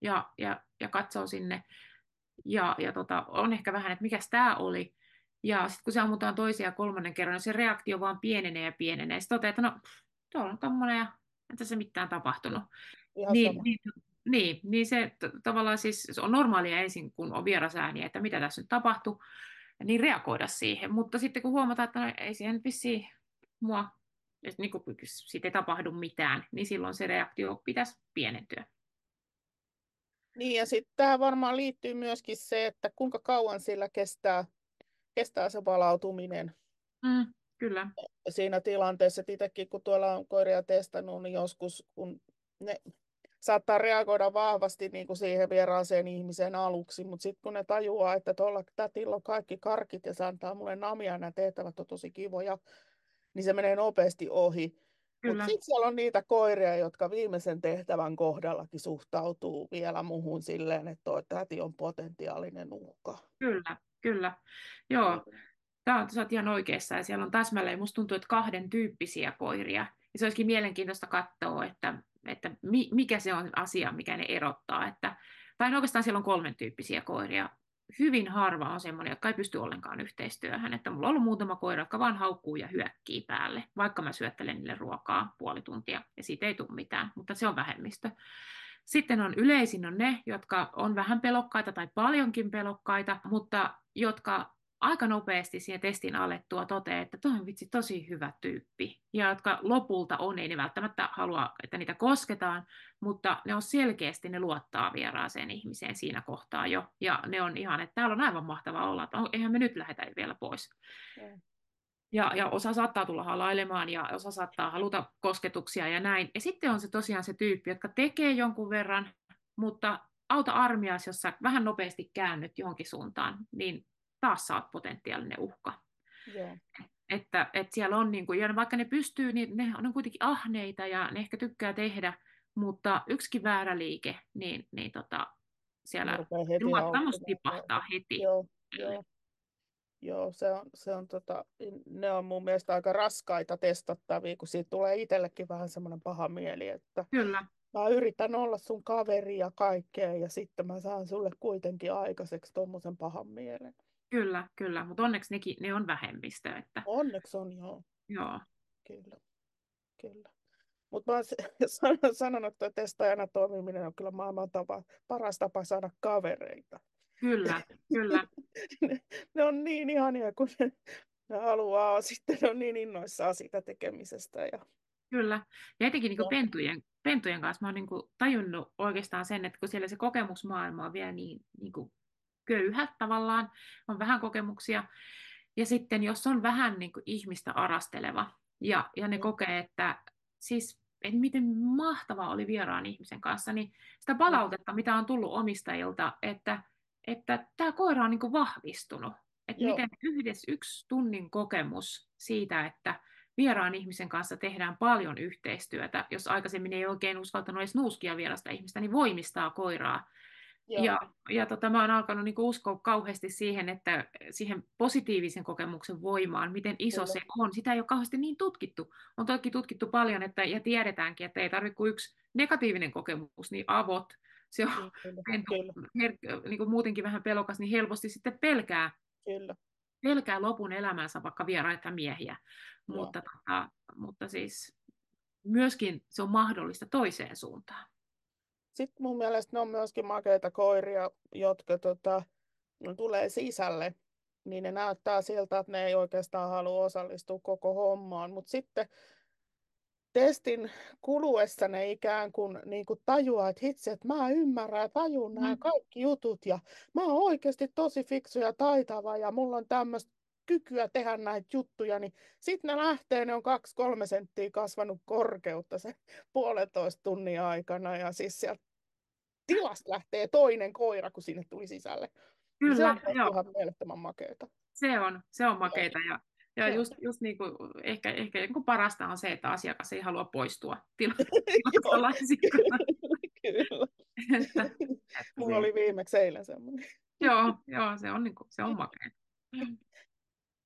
ja, ja, ja katsoo sinne ja, ja tota, on ehkä vähän, että mikä tämä oli, ja sitten kun se ammutaan toisia kolmannen kerran, niin se reaktio vaan pienenee ja pienenee. Sitten toteaa, että no, tuolla on tommonen ja ei tässä mitään tapahtunut. niin, niin, niin, niin se t- tavallaan siis se on normaalia ensin, kun on vierasääni, että mitä tässä nyt tapahtuu, niin reagoida siihen. Mutta sitten kun huomataan, että no, ei siihen vissiin mua, että niin siitä ei tapahdu mitään, niin silloin se reaktio pitäisi pienentyä. Niin ja sitten tähän varmaan liittyy myöskin se, että kuinka kauan sillä kestää, kestää se palautuminen. Mm, kyllä siinä tilanteessa, että itsekin kun tuolla on koiria testannut, niin joskus kun ne saattaa reagoida vahvasti niin kuin siihen vieraaseen ihmiseen aluksi, mutta sitten kun ne tajuaa, että tuolla tätillä on kaikki karkit ja se antaa mulle namia, nämä tehtävät on tosi kivoja, niin se menee nopeasti ohi. Mutta sitten siellä on niitä koiria, jotka viimeisen tehtävän kohdallakin suhtautuu vielä muuhun silleen, että tuo täti on potentiaalinen uhka. Kyllä, kyllä. Joo, tämä on, sä ihan oikeassa ja siellä on täsmälleen, musta tuntuu, että kahden tyyppisiä koiria. Ja se olisikin mielenkiintoista katsoa, että, että mikä se on asia, mikä ne erottaa. Että, tai no oikeastaan siellä on kolmen tyyppisiä koiria hyvin harva on semmoinen, joka ei pysty ollenkaan yhteistyöhön. Että mulla on ollut muutama koira, jotka vaan haukkuu ja hyökkii päälle, vaikka mä syöttelen niille ruokaa puoli tuntia ja siitä ei tule mitään, mutta se on vähemmistö. Sitten on yleisin on ne, jotka on vähän pelokkaita tai paljonkin pelokkaita, mutta jotka aika nopeasti siihen testin alettua toteaa, että tuo on vitsi tosi hyvä tyyppi. Ja jotka lopulta on, ei ne välttämättä halua, että niitä kosketaan, mutta ne on selkeästi, ne luottaa vieraaseen ihmiseen siinä kohtaa jo. Ja ne on ihan, että täällä on aivan mahtava olla, että eihän me nyt lähetä vielä pois. Ja, ja osa saattaa tulla halailemaan ja osa saattaa haluta kosketuksia ja näin. Ja sitten on se tosiaan se tyyppi, jotka tekee jonkun verran, mutta auta armias, jos sä vähän nopeasti käännyt johonkin suuntaan, niin taas sä oot potentiaalinen uhka. Yeah. Että, että siellä on, niin kuin, ja vaikka ne pystyy, niin ne on kuitenkin ahneita ja ne ehkä tykkää tehdä, mutta yksikin väärä liike, niin, niin tota, siellä luottamus tipahtaa heti. Joo, joo. Joo, se on, se on tota, ne on mun mielestä aika raskaita testattavia, kun siitä tulee itsellekin vähän semmoinen paha mieli, että Kyllä. mä yritän olla sun kaveri ja kaikkea, ja sitten mä saan sulle kuitenkin aikaiseksi tuommoisen pahan mielen. Kyllä, kyllä, mutta onneksi nekin, ne on vähemmistö. Että... Onneksi on, joo. Joo. Kyllä, kyllä. Mutta mä oon sanonut, että testaajana toimiminen on kyllä maailman tapa, paras tapa saada kavereita. Kyllä, kyllä. ne, ne on niin ihania, kun ne, ne haluaa, sitten ne on niin innoissaan siitä tekemisestä. Ja... Kyllä, ja etenkin niin pentujen, pentujen kanssa mä oon niin tajunnut oikeastaan sen, että kun siellä se kokemusmaailma on vielä niin, niin kuin köyhä tavallaan, on vähän kokemuksia. Ja sitten jos on vähän niin kuin ihmistä arasteleva ja, ja ne mm. kokee, että siis että miten mahtavaa oli vieraan ihmisen kanssa, niin sitä mm. palautetta, mitä on tullut omistajilta, että että tämä koira on niin kuin vahvistunut. Että Joo. miten yhdessä yksi tunnin kokemus siitä, että vieraan ihmisen kanssa tehdään paljon yhteistyötä, jos aikaisemmin ei oikein uskaltanut edes nuuskia vierasta ihmistä, niin voimistaa koiraa. Joo. Ja, ja tota, mä oon alkanut niin uskoa kauheasti siihen, että siihen positiivisen kokemuksen voimaan, miten iso Kyllä. se on. Sitä ei ole kauheasti niin tutkittu. On toki tutkittu paljon, että, ja tiedetäänkin, että ei tarvitse kuin yksi negatiivinen kokemus, niin avot, se on kyllä, pentu, her, niin kuin muutenkin vähän pelokas, niin helposti sitten pelkää, kyllä. pelkää lopun elämänsä vaikka vieraita miehiä. Mutta, tota, mutta siis myöskin se on mahdollista toiseen suuntaan. Sitten mun mielestä ne on myöskin makeita koiria, jotka tota, tulee sisälle, niin ne näyttää siltä, että ne ei oikeastaan halua osallistua koko hommaan. Mutta sitten testin kuluessa ne ikään kuin, niin kuin tajuaa, että hitsi, että mä ymmärrän ja tajun mm. nämä kaikki jutut ja mä oon oikeasti tosi fiksu ja taitava ja mulla on tämmöistä kykyä tehdä näitä juttuja, niin sitten ne lähtee, ne on kaksi-kolme senttiä kasvanut korkeutta sen puolentoista tunnin aikana ja siis sieltä tilasta lähtee toinen koira, kun sinne tuli sisälle. Kyllä, se on joo. ihan mielettömän makeeta. Se on, se on makeeta ja, ja just, just niin kuin, ehkä, ehkä niin kuin parasta on se, että asiakas ei halua poistua tilasta Kyllä. että, Mulla oli viimeksi eilen semmoinen. joo, joo, se on, niin kuin, se on makea.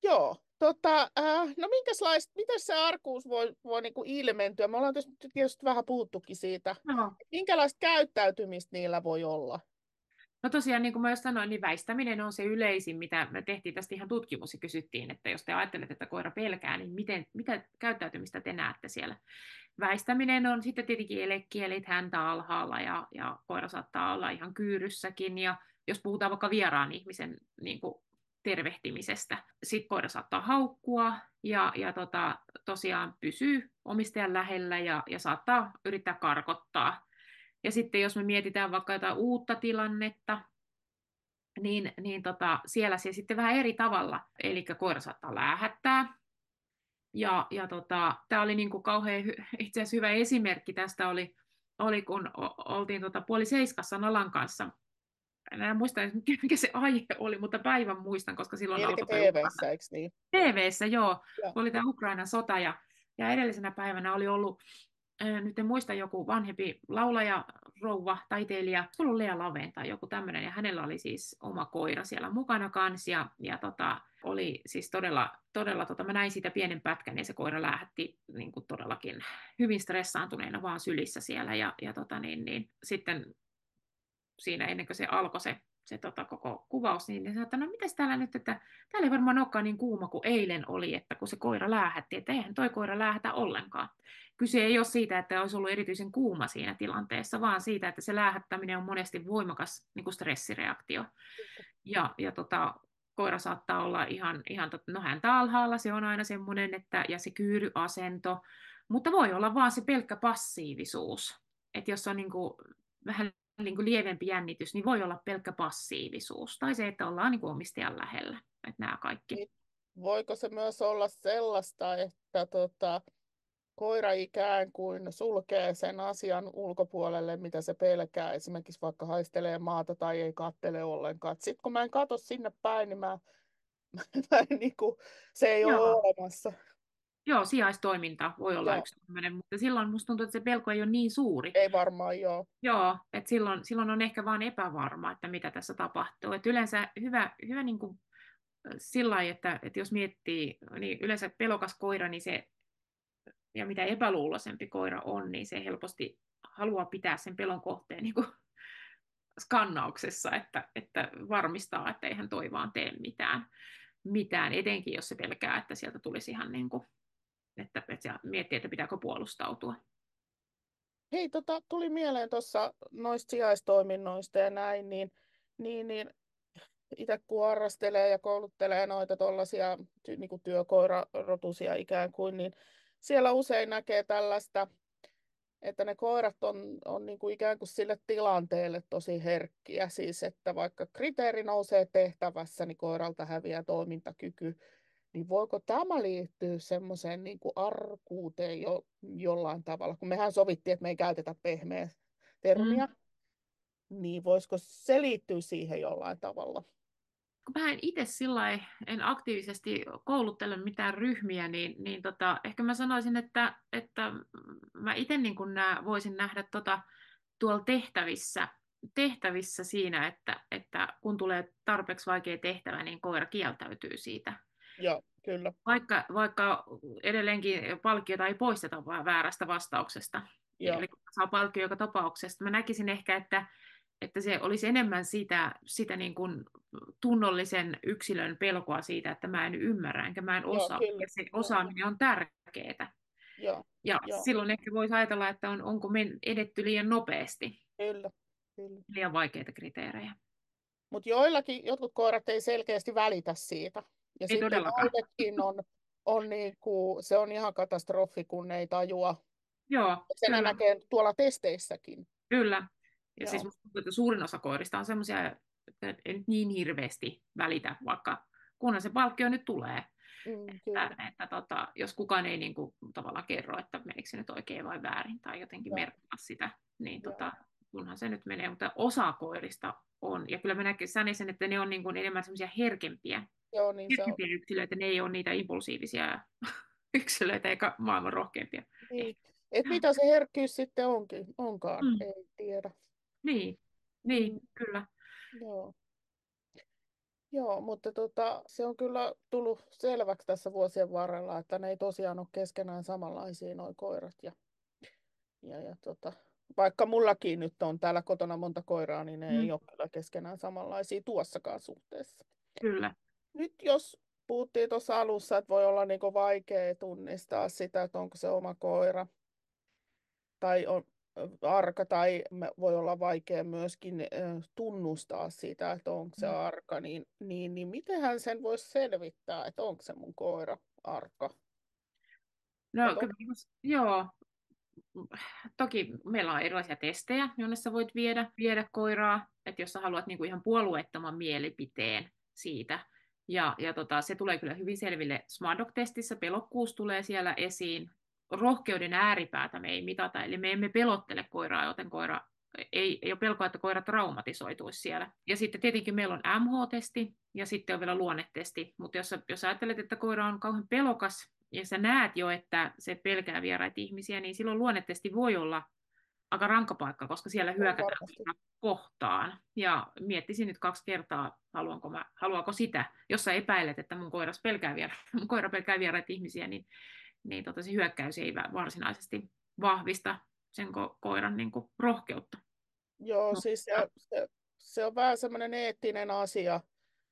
Joo, tota, äh, no minkälaista, miten se arkuus voi, voi niin kuin ilmentyä? Me ollaan tietysti vähän puhuttukin siitä. No. Minkälaista käyttäytymistä niillä voi olla? No tosiaan, niin kuin mä jo sanoin, niin väistäminen on se yleisin, mitä me tehtiin tästä ihan tutkimus ja kysyttiin, että jos te ajattelette, että koira pelkää, niin miten, mitä käyttäytymistä te näette siellä? Väistäminen on sitten tietenkin elekielit häntä alhaalla ja, ja koira saattaa olla ihan kyyryssäkin ja jos puhutaan vaikka vieraan ihmisen niin kuin tervehtimisestä. Sitten koira saattaa haukkua ja, ja tota, tosiaan pysyy omistajan lähellä ja, ja saattaa yrittää karkottaa. Ja sitten jos me mietitään vaikka jotain uutta tilannetta, niin, niin tota, siellä se sitten vähän eri tavalla. Eli koira saattaa lähettää. Ja, ja tota, tämä oli niin kuin kauhean hy- itse asiassa hyvä esimerkki tästä oli, oli kun oltiin tota puoli seiskassa Nalan kanssa en muista mikä se aihe oli, mutta päivän muistan, koska silloin Eli alkoi TV-ssä, eikö niin? TV-ssä, joo. Joo. Oli tämä Ukrainan sota ja, ja edellisenä päivänä oli ollut, äh, nyt en muista, joku vanhempi laulaja, rouva, taiteilija, se ollut Lea Laven tai joku tämmöinen, ja hänellä oli siis oma koira siellä mukana kanssa, ja, ja tota, oli siis todella, todella tota, mä näin siitä pienen pätkän, ja se koira lähetti niin kuin todellakin hyvin stressaantuneena vaan sylissä siellä, ja, ja tota, niin, niin, sitten siinä ennen kuin se alkoi se, se tota, koko kuvaus, niin ne sanoi, että no mitäs täällä nyt, että täällä ei varmaan olekaan niin kuuma kuin eilen oli, että kun se koira lähetti, että eihän toi koira lähetä ollenkaan. Kyse ei ole siitä, että olisi ollut erityisen kuuma siinä tilanteessa, vaan siitä, että se lähettäminen on monesti voimakas niin kuin stressireaktio. Ja, ja tota, koira saattaa olla ihan, ihan no häntä alhaalla, se on aina semmoinen, että, ja se kyyryasento, mutta voi olla vaan se pelkkä passiivisuus. Että jos on niin kuin vähän niin kuin lievempi jännitys, niin voi olla pelkkä passiivisuus. Tai se, että ollaan niin kuin omistajan lähellä. Että nämä kaikki. Niin, voiko se myös olla sellaista, että tota, koira ikään kuin sulkee sen asian ulkopuolelle, mitä se pelkää, esimerkiksi vaikka haistelee maata tai ei kattele ollenkaan. Sitten kun mä en katso sinne päin, niin mä, mä niin kuin, se ei Joo. ole olemassa. Joo, sijaistoiminta voi olla joo. yksi tämmöinen, mutta silloin musta tuntuu, että se pelko ei ole niin suuri. Ei varmaan, joo. Joo, että silloin, silloin on ehkä vain epävarma, että mitä tässä tapahtuu. Et yleensä hyvä, hyvä niin kuin sillä lailla, että, että jos miettii, niin yleensä pelokas koira, niin se, ja mitä epäluuloisempi koira on, niin se helposti haluaa pitää sen pelon kohteen niin kuin skannauksessa, että, että varmistaa, että eihän toi vaan tee mitään, mitään, etenkin jos se pelkää, että sieltä tulisi ihan niin kuin että, että miettii, että pitääkö puolustautua. Hei, tota, tuli mieleen tuossa noista sijaistoiminnoista ja näin, niin, niin, niin itse kun harrastelee ja kouluttelee noita tuollaisia niin työkoirarotusia ikään kuin, niin siellä usein näkee tällaista, että ne koirat on, on niin kuin ikään kuin sille tilanteelle tosi herkkiä. Siis, että vaikka kriteeri nousee tehtävässä, niin koiralta häviää toimintakyky niin voiko tämä liittyä semmoiseen niin kuin arkuuteen jo, jollain tavalla? Kun mehän sovittiin, että me ei käytetä pehmeä termiä, mm. niin voisiko se liittyä siihen jollain tavalla? Kun mä en itse sillä en aktiivisesti kouluttele mitään ryhmiä, niin, niin tota, ehkä mä sanoisin, että, että mä itse niin nää, voisin nähdä tota, tuolla tehtävissä, tehtävissä siinä, että, että kun tulee tarpeeksi vaikea tehtävä, niin koira kieltäytyy siitä Joo, kyllä. Vaikka, vaikka edelleenkin palkkiota ei poisteta vaan väärästä vastauksesta. Joo. Eli saa palkkio joka tapauksesta. Mä näkisin ehkä, että, että se olisi enemmän sitä, sitä niin kuin tunnollisen yksilön pelkoa siitä, että mä en ymmärrä, enkä mä en osaa. Joo, ja se osaaminen on tärkeää. Joo, ja joo. silloin ehkä voisi ajatella, että on, onko me edetty liian nopeasti. Kyllä, kyllä. Liian vaikeita kriteerejä. Mutta joillakin, jotkut koirat ei selkeästi välitä siitä. Ja ei sitten toisetkin on, on niin kuin, se on ihan katastrofi, kun ne ei tajua. Joo, Sen kyllä. näkee tuolla testeissäkin. Kyllä. Ja Joo. siis että suurin osa koirista on semmoisia, että ei nyt niin hirveästi välitä, vaikka kunhan se palkkio nyt tulee. Mm, että, että tota, jos kukaan ei niin kuin, tavallaan kerro, että menikö se nyt oikein vai väärin, tai jotenkin merkkaa sitä, niin tota, kunhan se nyt menee. Mutta osa koirista on, ja kyllä mä näkisin sen, että ne on niin kuin enemmän semmoisia herkempiä Joo, niin se on. yksilöitä, ne ei ole niitä impulsiivisia yksilöitä eikä maailman rohkeimpia. Niin. Et mitä se herkkyys sitten onkin, onkaan, mm. ei tiedä. Niin, niin mm. kyllä. Joo. Joo, mutta tota, se on kyllä tullut selväksi tässä vuosien varrella, että ne ei tosiaan ole keskenään samanlaisia nuo koirat. Ja, ja, ja tota, vaikka mullakin nyt on täällä kotona monta koiraa, niin ne mm. ei ole kyllä keskenään samanlaisia tuossakaan suhteessa. Kyllä nyt jos puhuttiin tuossa alussa, että voi olla niinku vaikea tunnistaa sitä, että onko se oma koira tai on arka, tai voi olla vaikea myöskin tunnustaa sitä, että onko se mm. arka, niin, niin, niin mitenhän sen voisi selvittää, että onko se mun koira arka? No, kyllä, joo, toki meillä on erilaisia testejä, jonne sä voit viedä, viedä koiraa, että jos sä haluat niinku ihan puolueettoman mielipiteen siitä, ja, ja tota, se tulee kyllä hyvin selville Smartdog-testissä, pelokkuus tulee siellä esiin. Rohkeuden ääripäätä me ei mitata, eli me emme pelottele koiraa, joten koira ei, ei ole pelkoa, että koira traumatisoituisi siellä. Ja sitten tietenkin meillä on MH-testi ja sitten on vielä luonnetesti, mutta jos, jos ajattelet, että koira on kauhean pelokas ja sä näet jo, että se pelkää vieraita ihmisiä, niin silloin luonnetesti voi olla aika rankka paikka, koska siellä hyökätään kohtaan. Ja miettisin nyt kaksi kertaa, haluanko, mä, haluanko sitä. Jos sä epäilet, että mun, koiras pelkää viera, mun koira pelkää vieraita ihmisiä, niin, niin tota, se hyökkäys ei varsinaisesti vahvista sen ko- koiran niin kuin, rohkeutta. Joo, no, siis se, se, se on vähän semmoinen eettinen asia,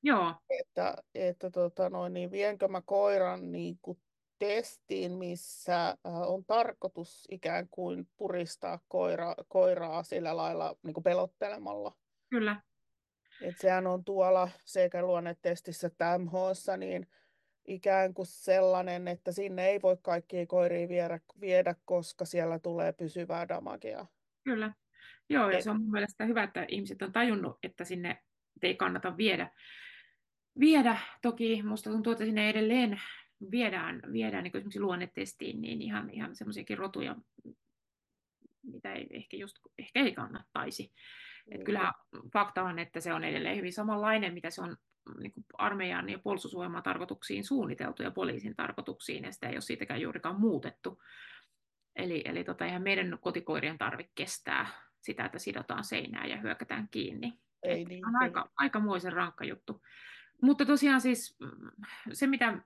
Joo. että, että tota noin, niin vienkö mä koiran niin kuin testiin, missä äh, on tarkoitus ikään kuin puristaa koira, koiraa sillä lailla niin kuin pelottelemalla. Kyllä. Et sehän on tuolla sekä luonnetestissä että MHssa, niin ikään kuin sellainen, että sinne ei voi kaikkia koiria viedä, viedä koska siellä tulee pysyvää damagea. Kyllä. Joo, ja se on mun mielestä hyvä, että ihmiset on tajunnut, että sinne ei kannata viedä. Viedä toki, musta tuntuu, että sinne edelleen viedään, viedään niin esimerkiksi luonnetestiin niin ihan, ihan semmoisiakin rotuja, mitä ei, ehkä, just, ehkä ei kannattaisi. Et kyllä fakta on, että se on edelleen hyvin samanlainen, mitä se on niin kuin armeijan ja puolustusvoiman tarkoituksiin suunniteltu ja poliisin tarkoituksiin, ja sitä ei ole siitäkään juurikaan muutettu. Eli, eli tota, ihan meidän kotikoirien tarvitse kestää sitä, että sidotaan seinää ja hyökätään kiinni. Ei niin, on aika, aikamoisen rankka juttu. Mutta tosiaan siis mm, se, mitä,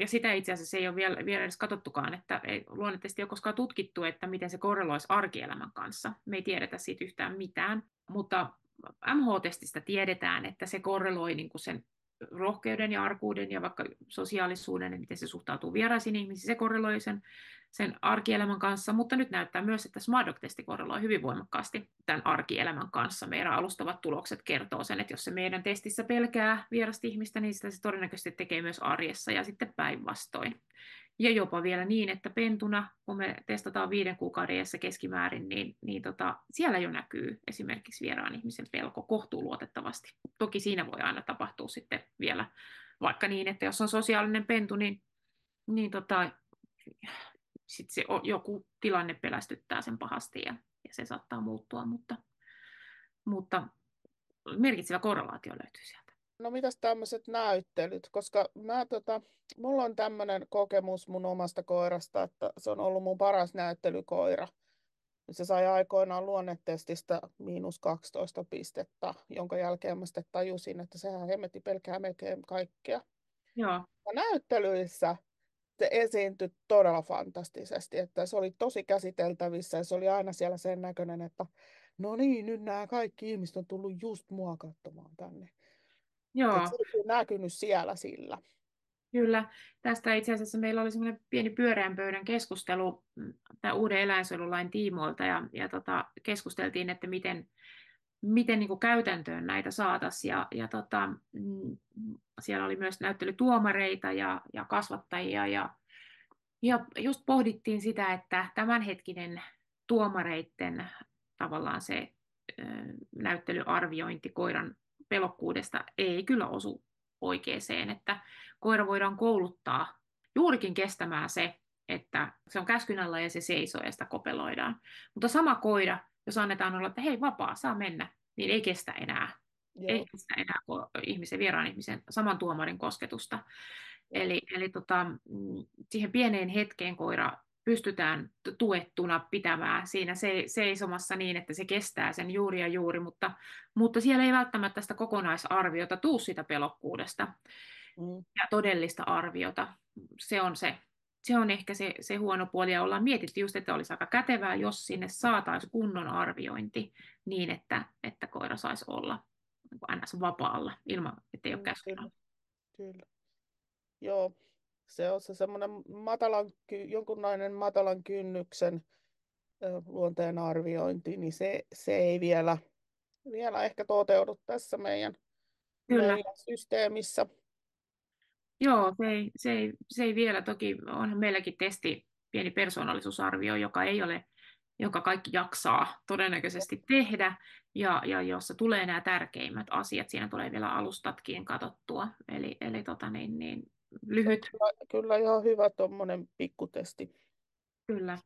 ja sitä itse asiassa ei ole vielä, vielä edes katsottukaan, että ei, luonnollisesti ole koskaan tutkittu, että miten se korreloisi arkielämän kanssa. Me ei tiedetä siitä yhtään mitään, mutta MH-testistä tiedetään, että se korreloi niin kuin sen rohkeuden ja arkuuden ja vaikka sosiaalisuuden ja miten se suhtautuu vieraisiin ihmisiin, se korreloi sen sen arkielämän kanssa, mutta nyt näyttää myös, että Smartdog-testi korreloi hyvin voimakkaasti tämän arkielämän kanssa. Meidän alustavat tulokset kertoo sen, että jos se meidän testissä pelkää vierasta ihmistä, niin sitä se todennäköisesti tekee myös arjessa ja sitten päinvastoin. Ja jopa vielä niin, että pentuna, kun me testataan viiden kuukauden keskimäärin, niin, niin tota, siellä jo näkyy esimerkiksi vieraan ihmisen pelko kohtuuluotettavasti. Toki siinä voi aina tapahtua sitten vielä vaikka niin, että jos on sosiaalinen pentu, niin, niin tota, sitten se joku tilanne pelästyttää sen pahasti ja, ja se saattaa muuttua, mutta, mutta merkitsevä korrelaatio löytyy sieltä. No mitäs tämmöiset näyttelyt, koska mä, tota, mulla on tämmöinen kokemus mun omasta koirasta, että se on ollut mun paras näyttelykoira. Se sai aikoinaan luonnetestistä miinus 12 pistettä, jonka jälkeen mä sitten tajusin, että sehän hemmetti pelkää melkein kaikkea. Joo. Ja näyttelyissä se esiintyi todella fantastisesti, että se oli tosi käsiteltävissä ja se oli aina siellä sen näköinen, että no niin, nyt nämä kaikki ihmiset on tullut just mua katsomaan tänne. Joo. Että se on näkynyt siellä sillä. Kyllä. Tästä itse asiassa meillä oli semmoinen pieni pyöreän pöydän keskustelu mm, tämän uuden eläinsuojelulain tiimoilta ja, ja tota, keskusteltiin, että miten, miten niin kuin käytäntöön näitä saataisiin. Ja, ja tota, mm, siellä oli myös näyttelytuomareita ja, ja kasvattajia ja, ja just pohdittiin sitä, että tämänhetkinen tuomareiden tavallaan se ö, näyttelyarviointi koiran pelokkuudesta ei kyllä osu oikeeseen, että koira voidaan kouluttaa juurikin kestämään se, että se on käskyn alla ja se seisoo ja sitä kopeloidaan. Mutta sama koira, jos annetaan olla, että hei vapaa, saa mennä, niin ei kestä enää. Joo. Ei kestä enää ihmisen, vieraan ihmisen saman tuomarin kosketusta. Eli, eli tota, mm, siihen pieneen hetkeen koira pystytään tuettuna pitämään siinä seisomassa niin, että se kestää sen juuri ja juuri, mutta, mutta siellä ei välttämättä sitä kokonaisarviota tuu sitä pelokkuudesta mm. ja todellista arviota. Se on se se on ehkä se, se huono puoli, ja ollaan mietitty just, että olisi aika kätevää, jos sinne saataisiin kunnon arviointi niin, että, että koira saisi olla niin ns. vapaalla, ilman, että ei ole mm, käskynä. Kyllä. kyllä. Joo, se on se semmoinen matalan, jonkunlainen matalan kynnyksen luonteen arviointi, niin se, se ei vielä, vielä ehkä toteudu tässä meidän, Kyllä. meidän systeemissä. Joo, se ei, se, ei, se ei vielä. Toki onhan meilläkin testi, pieni persoonallisuusarvio, joka ei ole, jonka kaikki jaksaa todennäköisesti tehdä, ja, ja jossa tulee nämä tärkeimmät asiat. Siinä tulee vielä alustatkin katsottua, eli, eli tota niin, niin, lyhyt. Kyllä, kyllä ihan hyvä tuommoinen pikkutesti. Kyllä.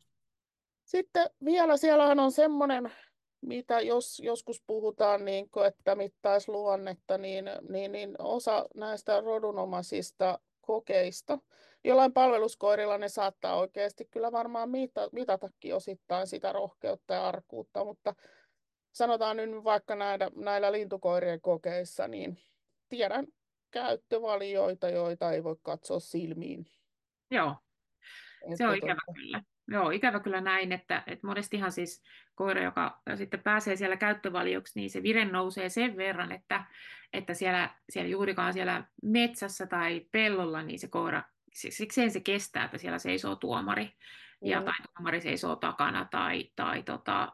Sitten vielä siellähän on semmoinen mitä jos joskus puhutaan, niin kuin, että mittaisi luonnetta, niin, niin, niin osa näistä rodunomaisista kokeista, jollain palveluskoirilla ne saattaa oikeasti kyllä varmaan mita, mitatakin osittain sitä rohkeutta ja arkuutta, mutta sanotaan nyt vaikka näillä, näillä lintukoirien kokeissa, niin tiedän käyttövalioita, joita ei voi katsoa silmiin. Joo, se on ikävä tuota... kyllä. Joo, ikävä kyllä näin, että, että monestihan siis koira, joka sitten pääsee siellä käyttövalioksi, niin se vire nousee sen verran, että, että siellä, siellä juurikaan siellä metsässä tai pellolla, niin se koira, sikseen se kestää, että siellä seisoo tuomari, mm. ja, tai tuomari seisoo takana, tai, tai tota,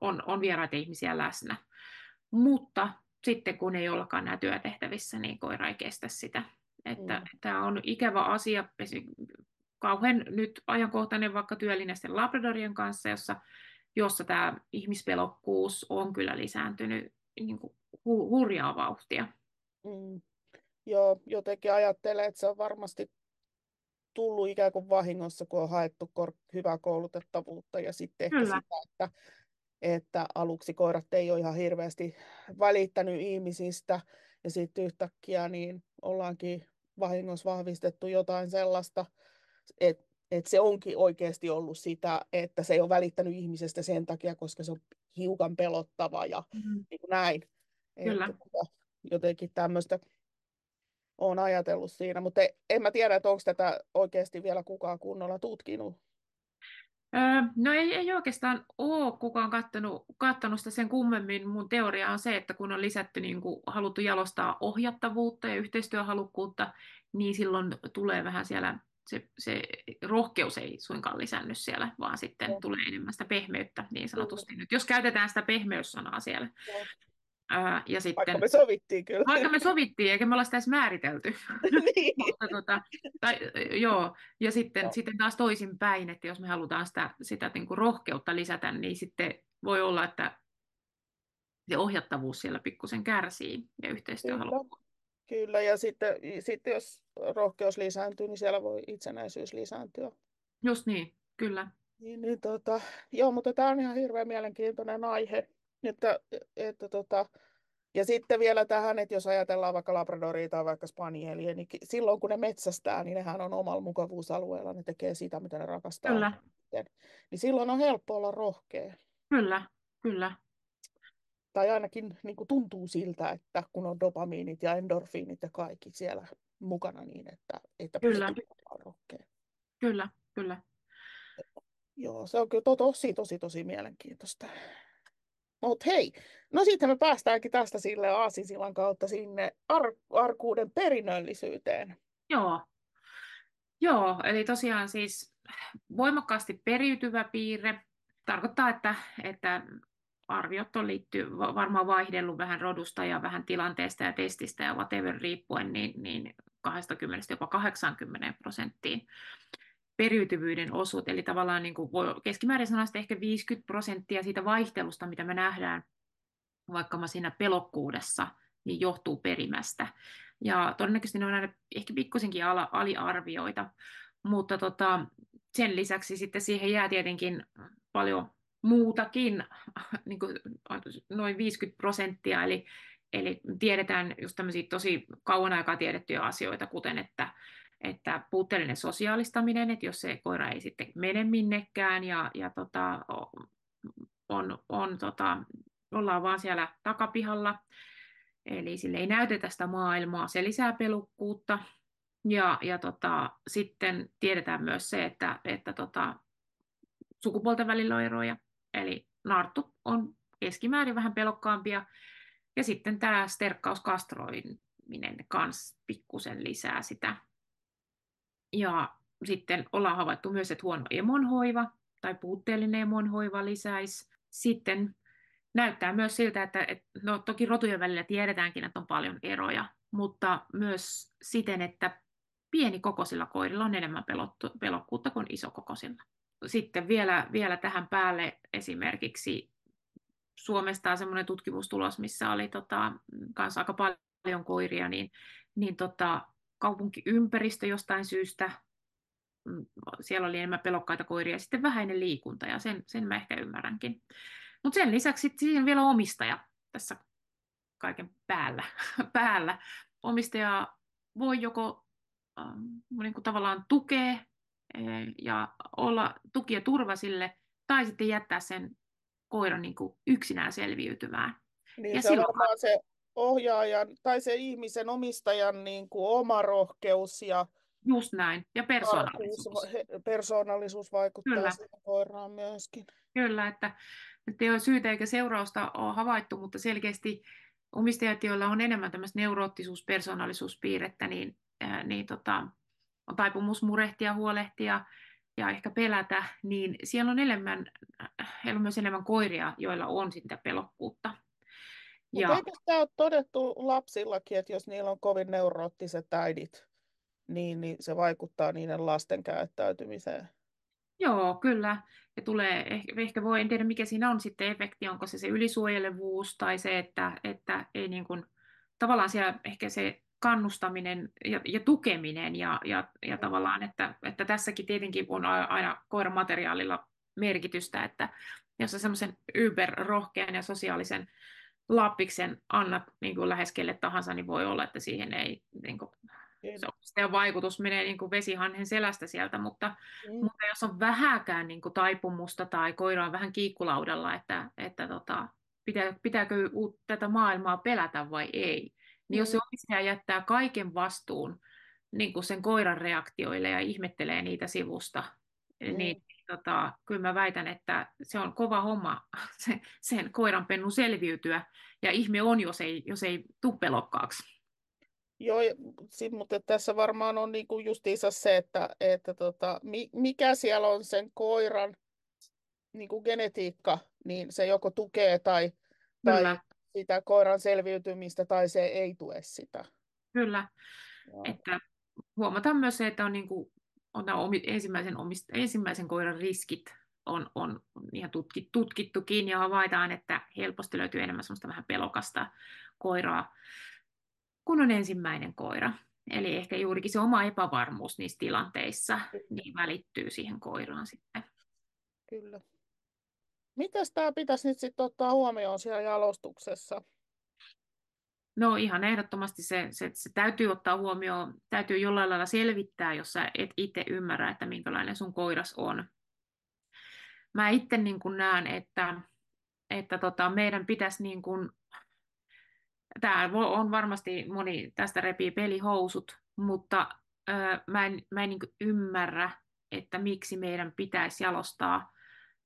on, on vieraita ihmisiä läsnä. Mutta sitten kun ei ollakaan nämä työtehtävissä, niin koira ei kestä sitä. Että mm. Tämä on ikävä asia, kauhean nyt ajankohtainen vaikka työlinjästen Labradorien kanssa, jossa, jossa tämä ihmispelokkuus on kyllä lisääntynyt niin kuin hu- hurjaa vauhtia. Mm. Joo, jotenkin ajattelen, että se on varmasti tullut ikään kuin vahingossa, kun on haettu kor- hyvää koulutettavuutta ja sitten ehkä Kyllä. sitä, että että aluksi koirat ei ole ihan hirveästi välittänyt ihmisistä ja sitten yhtäkkiä niin ollaankin vahingossa vahvistettu jotain sellaista, että et se onkin oikeasti ollut sitä, että se ei ole välittänyt ihmisestä sen takia, koska se on hiukan pelottava ja mm. niin kuin näin. Kyllä. Että, tota, jotenkin tämmöistä on ajatellut siinä, mutta en mä tiedä, että onko tätä oikeasti vielä kukaan kunnolla tutkinut. No ei, ei oikeastaan ole kukaan kattanut, kattanut sitä sen kummemmin. Mun teoria on se, että kun on lisätty niin kuin haluttu jalostaa ohjattavuutta ja yhteistyöhalukkuutta, niin silloin tulee vähän siellä, se, se rohkeus ei suinkaan lisännyt siellä, vaan sitten no. tulee enemmän sitä pehmeyttä niin sanotusti. Nyt jos käytetään sitä pehmeyssanaa siellä. No. Ää, ja sitten, vaikka me sovittiin kyllä. Vaikka me sovittiin, eikä me olla sitä edes määritelty. niin. Mutta, tota, tai, joo. Ja sitten, no. sitten taas toisinpäin, että jos me halutaan sitä, sitä niin kuin rohkeutta lisätä, niin sitten voi olla, että se ohjattavuus siellä pikkusen kärsii ja yhteistyöhalukkuus. Kyllä. kyllä, ja sitten, sitten jos rohkeus lisääntyy, niin siellä voi itsenäisyys lisääntyä. Just niin, kyllä. Niin, niin, tota, joo, mutta tämä on ihan hirveän mielenkiintoinen aihe. Että, että tota, ja sitten vielä tähän, että jos ajatellaan vaikka Labradoria tai vaikka Spanielia, niin silloin kun ne metsästää, niin nehän on omalla mukavuusalueella, ne tekee sitä, mitä ne rakastaa. Kyllä. Niin silloin on helppo olla rohkea. Kyllä, kyllä. Tai ainakin niin kuin tuntuu siltä, että kun on dopamiinit ja endorfiinit ja kaikki siellä mukana niin, että, että kyllä. rohkea. Kyllä, kyllä. Joo, se on kyllä tosi, tosi, tosi mielenkiintoista. Mutta hei, no sitten me päästäänkin tästä sille Aasisillan kautta sinne ar- arkuuden perinnöllisyyteen. Joo. Joo, eli tosiaan siis voimakkaasti periytyvä piirre tarkoittaa, että, että arviot on liittyy varmaan vaihdellut vähän rodusta ja vähän tilanteesta ja testistä ja whatever riippuen, niin, niin 20 jopa 80 prosenttiin periytyvyyden osuus, eli tavallaan niin kuin voi keskimäärin sanoa ehkä 50 prosenttia siitä vaihtelusta, mitä me nähdään vaikka siinä pelokkuudessa, niin johtuu perimästä. Ja todennäköisesti ne on aina ehkä pikkusenkin aliarvioita, mutta tota, sen lisäksi sitten siihen jää tietenkin paljon muutakin, niin kuin noin 50 prosenttia, eli, eli tiedetään just tämmöisiä tosi kauan aikaa tiedettyjä asioita, kuten että että puutteellinen sosiaalistaminen, että jos se koira ei sitten mene minnekään ja, ja tota, on, on, tota, ollaan vaan siellä takapihalla, eli sille ei näytetä sitä maailmaa, se lisää pelukkuutta. Ja, ja tota, sitten tiedetään myös se, että, että tota, sukupuolten välillä on eroja, eli narttu on keskimäärin vähän pelokkaampia, ja sitten tämä sterkkauskastroiminen kans pikkusen lisää sitä ja sitten ollaan havaittu myös, että huono emonhoiva tai puutteellinen emonhoiva lisäisi. Sitten näyttää myös siltä, että, että no, toki rotujen välillä tiedetäänkin, että on paljon eroja, mutta myös siten, että pienikokoisilla koirilla on enemmän pelottu, pelokkuutta kuin isokokoisilla. Sitten vielä, vielä tähän päälle esimerkiksi Suomesta on semmoinen tutkimustulos, missä oli tota, kanssa aika paljon koiria, niin, niin tota, kaupunkiympäristö jostain syystä mm, siellä oli enemmän pelokkaita koiria, sitten vähäinen liikunta, ja sen, sen mä ehkä ymmärränkin. Mutta sen lisäksi siihen vielä omistaja tässä kaiken päällä. päällä. Omistaja voi joko ähm, niin kuin tavallaan tukea ja olla tuki ja turva sille, tai sitten jättää sen koiran niin kuin yksinään selviytymään. Niin ja se silloin... on se ohjaajan tai se ihmisen omistajan niin kuin oma rohkeus ja Just näin, ja persoonallisuus. Persoonallisuus vaikuttaa Kyllä. koiraan myöskin. Kyllä, että, että ei ole syytä eikä seurausta ole havaittu, mutta selkeästi omistajat, joilla on enemmän tämmöistä neuroottisuus, persoonallisuuspiirrettä, niin, ää, niin tota, on taipumus murehtia, huolehtia ja ehkä pelätä, niin siellä on, enemmän, heillä on myös enemmän koiria, joilla on sitä pelokkuutta. Mutta ja... eikö tämä ole todettu lapsillakin, että jos niillä on kovin neuroottiset äidit, niin, niin se vaikuttaa niiden lasten käyttäytymiseen? Joo, kyllä. Ja tulee, ehkä, ehkä voi, en tiedä mikä siinä on sitten efekti, onko se se ylisuojelevuus tai se, että, että ei niin kuin, tavallaan siellä ehkä se kannustaminen ja, ja tukeminen ja, ja, ja tavallaan, että, että tässäkin tietenkin on aina koiramateriaalilla merkitystä, että jos sä semmoisen yberrohkean ja sosiaalisen lappiksen annat niin kuin lähes kelle tahansa, niin voi olla, että siihen ei niin kuin, se vaikutus menee niin kuin vesihanhen selästä sieltä, mutta, mm. mutta jos on vähäkään niin kuin taipumusta tai koira on vähän kiikkulaudalla, että, että tota, pitää, pitääkö tätä maailmaa pelätä vai ei, niin jos se omistaja jättää kaiken vastuun niin kuin sen koiran reaktioille ja ihmettelee niitä sivusta, mm. niin tota, kyllä mä väitän, että se on kova homma se, sen koiranpennun selviytyä, ja ihme on, jos ei, jos ei tule pelokkaaksi. Joo, mutta tässä varmaan on niinku justiinsa se, että, että tota, mikä siellä on sen koiran niinku genetiikka, niin se joko tukee tai, tai sitä koiran selviytymistä tai se ei tue sitä. Kyllä. Että huomataan myös se, että on, niinku, on ensimmäisen, omist, ensimmäisen koiran riskit on, on ihan tutkit, tutkittukin ja havaitaan, että helposti löytyy enemmän semmoista vähän pelokasta koiraa kun on ensimmäinen koira. Eli ehkä juurikin se oma epävarmuus niissä tilanteissa niin välittyy siihen koiraan sitten. Kyllä. Mitäs tämä pitäisi nyt sitten ottaa huomioon siellä jalostuksessa? No ihan ehdottomasti se, se, se täytyy ottaa huomioon, täytyy jollain lailla selvittää, jos sä et itse ymmärrä, että minkälainen sun koiras on. Mä itse niin näen, että, että tota, meidän pitäisi niin kuin tämä on varmasti moni tästä repii pelihousut, mutta ö, mä en, mä en niin ymmärrä, että miksi meidän pitäisi jalostaa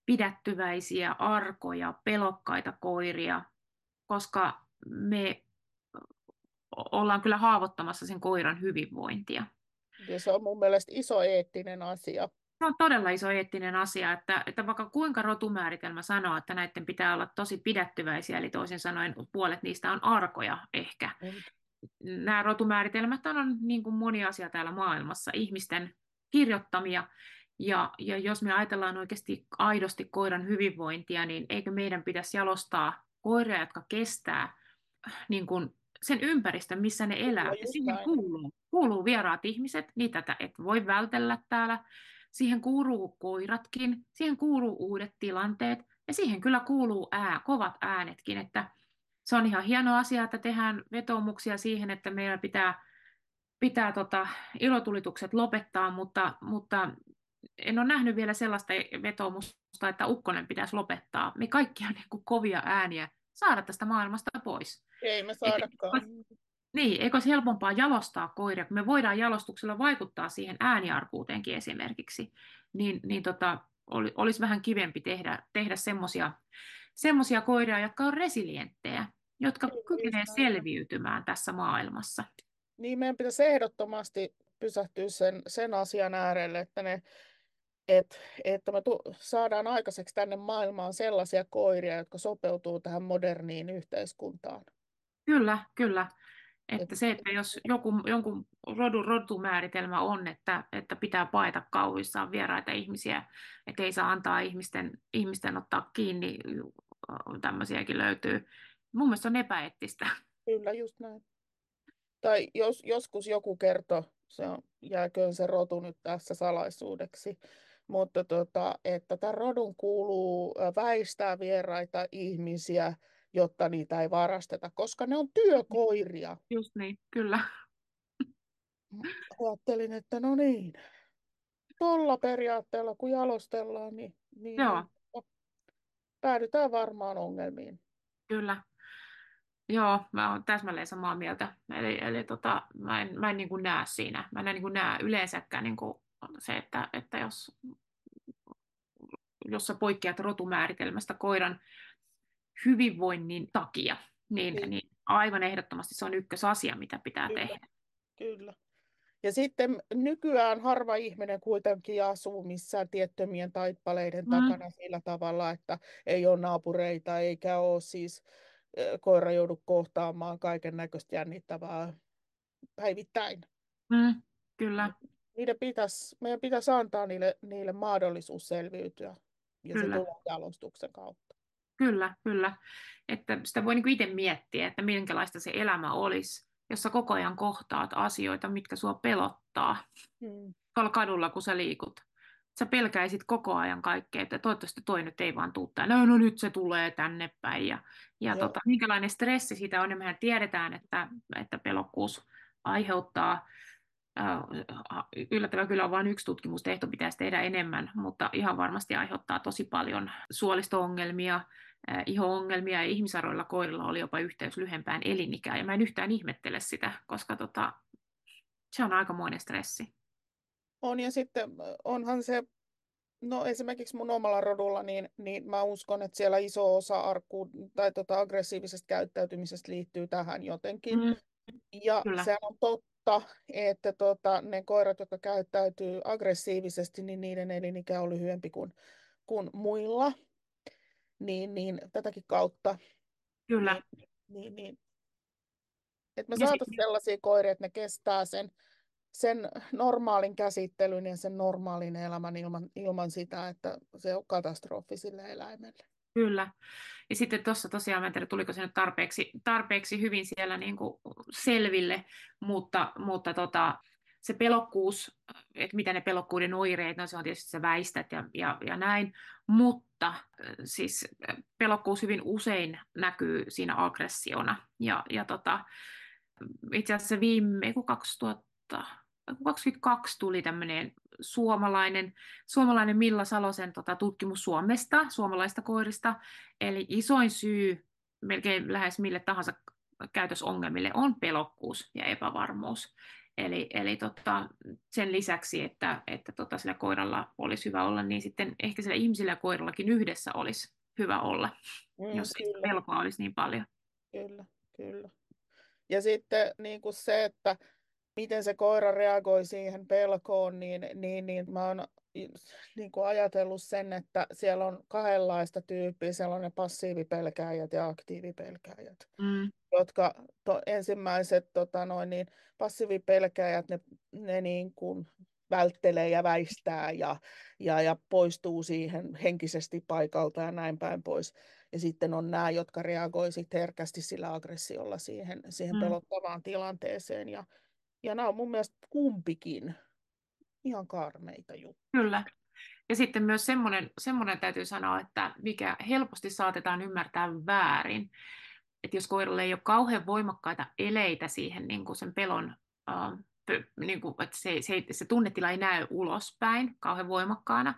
pidättyväisiä, arkoja, pelokkaita koiria, koska me ollaan kyllä haavoittamassa sen koiran hyvinvointia. Ja se on mun mielestä iso eettinen asia. Se on todella iso eettinen asia, että, että vaikka kuinka rotumääritelmä sanoo, että näiden pitää olla tosi pidättyväisiä, eli toisin sanoen puolet niistä on arkoja ehkä. Mm. Nämä rotumääritelmät on niin kuin moni asia täällä maailmassa, ihmisten kirjoittamia, ja, ja jos me ajatellaan oikeasti aidosti koiran hyvinvointia, niin eikö meidän pitäisi jalostaa koiria, jotka kestää niin kuin sen ympäristön, missä ne elää. Ja siihen kuuluu, kuuluu vieraat ihmiset, niitä et voi vältellä täällä siihen kuuluu koiratkin, siihen kuuluu uudet tilanteet ja siihen kyllä kuuluu ää, kovat äänetkin, että se on ihan hieno asia, että tehdään vetomuksia siihen, että meillä pitää, pitää tota, ilotulitukset lopettaa, mutta, mutta en ole nähnyt vielä sellaista vetomusta, että ukkonen pitäisi lopettaa. Me kaikki on niin kovia ääniä saada tästä maailmasta pois. Ei me saadakaan. Et, niin, eikö se helpompaa jalostaa koiria, kun me voidaan jalostuksella vaikuttaa siihen ääniarkuuteenkin esimerkiksi, niin, niin tota, oli, olisi vähän kivempi tehdä, tehdä semmoisia semmosia koiria, jotka on resilienttejä, jotka kykenevät selviytymään tässä maailmassa. Niin, meidän pitäisi ehdottomasti pysähtyä sen, sen asian äärelle, että, ne, et, että me tu, saadaan aikaiseksi tänne maailmaan sellaisia koiria, jotka sopeutuu tähän moderniin yhteiskuntaan. Kyllä, kyllä. Että se, että jos joku, jonkun rodun rotumääritelmä on, että, että pitää paeta kauhuissaan vieraita ihmisiä, että ei saa antaa ihmisten, ihmisten ottaa kiinni, tämmöisiäkin löytyy. Mun mielestä on epäeettistä. Kyllä, just näin. Tai jos, joskus joku kertoi se on, jääköön se rotu nyt tässä salaisuudeksi. Mutta tota, että tämän rodun kuuluu väistää vieraita ihmisiä, jotta niitä ei varasteta, koska ne on työkoiria. Just niin, kyllä. Ajattelin, että no niin, tuolla periaatteella kun jalostellaan, niin, niin, Joo. niin päädytään varmaan ongelmiin. Kyllä. Joo, mä oon täsmälleen samaa mieltä. Eli, eli tota, mä en, mä en niin kuin näe siinä. Mä en niin kuin näe yleensäkään niin kuin se, että, että jos, jos sä poikkeat rotumääritelmästä koiran hyvinvoinnin takia, niin, Niin. niin aivan ehdottomasti se on ykkösasia, mitä pitää Kyllä. tehdä. Kyllä. Ja sitten nykyään harva ihminen kuitenkin asuu missään tiettömien taippaleiden Mm. takana sillä tavalla, että ei ole naapureita eikä ole siis koira joudu kohtaamaan kaiken näköistä jännittävää päivittäin. Mm, kyllä, Niiden pitäisi, meidän pitäisi antaa niille, niille mahdollisuus selviytyä ja se Kyllä. tulee jalostuksen kautta. kyllä, kyllä. Että sitä voi niin itse miettiä, että minkälaista se elämä olisi, jos sä koko ajan kohtaat asioita, mitkä sua pelottaa. Mm. tuolla kadulla, kun sä liikut. Sä pelkäisit koko ajan kaikkea, että toivottavasti toi nyt ei vaan tuu tänne, no, no nyt se tulee tänne päin. Ja, ja Joo. tota, minkälainen stressi siitä on, ja mehän tiedetään, että, että pelokkuus aiheuttaa, yllättävän kyllä on vain yksi tutkimus tehty, pitäisi tehdä enemmän, mutta ihan varmasti aiheuttaa tosi paljon suolisto-ongelmia, iho-ongelmia, ja ihmisarvoilla koirilla oli jopa yhteys lyhempään elinikään, ja mä en yhtään ihmettele sitä, koska tota, se on aikamoinen stressi. On ja sitten onhan se, no esimerkiksi mun omalla rodulla, niin, niin mä uskon, että siellä iso osa arkku, tai tota aggressiivisesta käyttäytymisestä liittyy tähän jotenkin. Mm, Ja Kyllä. se on totta, että tota, ne koirat, jotka käyttäytyy aggressiivisesti, niin niiden elinikä on lyhyempi kuin, kuin muilla. Niin, niin tätäkin kautta, Kyllä, niin, niin, että me saataisiin sellaisia koiria, että ne kestää sen, sen normaalin käsittelyn ja sen normaalin elämän ilman, ilman sitä, että se on katastrofi sille eläimelle. Kyllä. Ja sitten tuossa tosiaan, mä en tiedä tuliko se nyt tarpeeksi, tarpeeksi hyvin siellä niin kuin selville, mutta, mutta tota, se pelokkuus, että mitä ne pelokkuuden oireet, no se on tietysti se väistät ja, ja, ja näin, mutta äh, siis äh, pelokkuus hyvin usein näkyy siinä aggressiona. Ja, ja tota, itse asiassa viime, 2000, 22 tuli tämmöinen suomalainen, suomalainen Milla Salosen tota, tutkimus Suomesta, suomalaista koirista. Eli isoin syy melkein lähes mille tahansa käytösongelmille on pelokkuus ja epävarmuus. Eli, eli tota, sen lisäksi, että, että tota, sillä koiralla olisi hyvä olla, niin sitten ehkä sillä ihmisillä ja koirallakin yhdessä olisi hyvä olla, mm, jos kyllä. pelkoa olisi niin paljon. Kyllä, kyllä. Ja sitten niin kuin se, että miten se koira reagoi siihen pelkoon, niin, niin, niin mä oon niin kuin ajatellut sen, että siellä on kahdenlaista tyyppiä. Siellä on ne passiivipelkääjät ja aktiivipelkääjät, Mm, jotka to, ensimmäiset tota noin, niin passiivipelkääjät, ne, ne niin kuin välttelee ja väistää ja, ja, ja poistuu siihen henkisesti paikalta ja näin päin pois. Ja sitten on nämä, jotka reagoi sit herkästi sillä aggressiolla siihen, siihen Mm. pelottavaan tilanteeseen. Ja, ja nämä on mun mielestä kumpikin ihan karmeita juttuja. Kyllä. Ja sitten myös semmoinen, semmoinen täytyy sanoa, että mikä helposti saatetaan ymmärtää väärin, että jos koiralle ei ole kauhean voimakkaita eleitä siihen niin kuin sen pelon, äh, niin kuin, että se, se, se tunnetila ei näy ulospäin kauhean voimakkaana,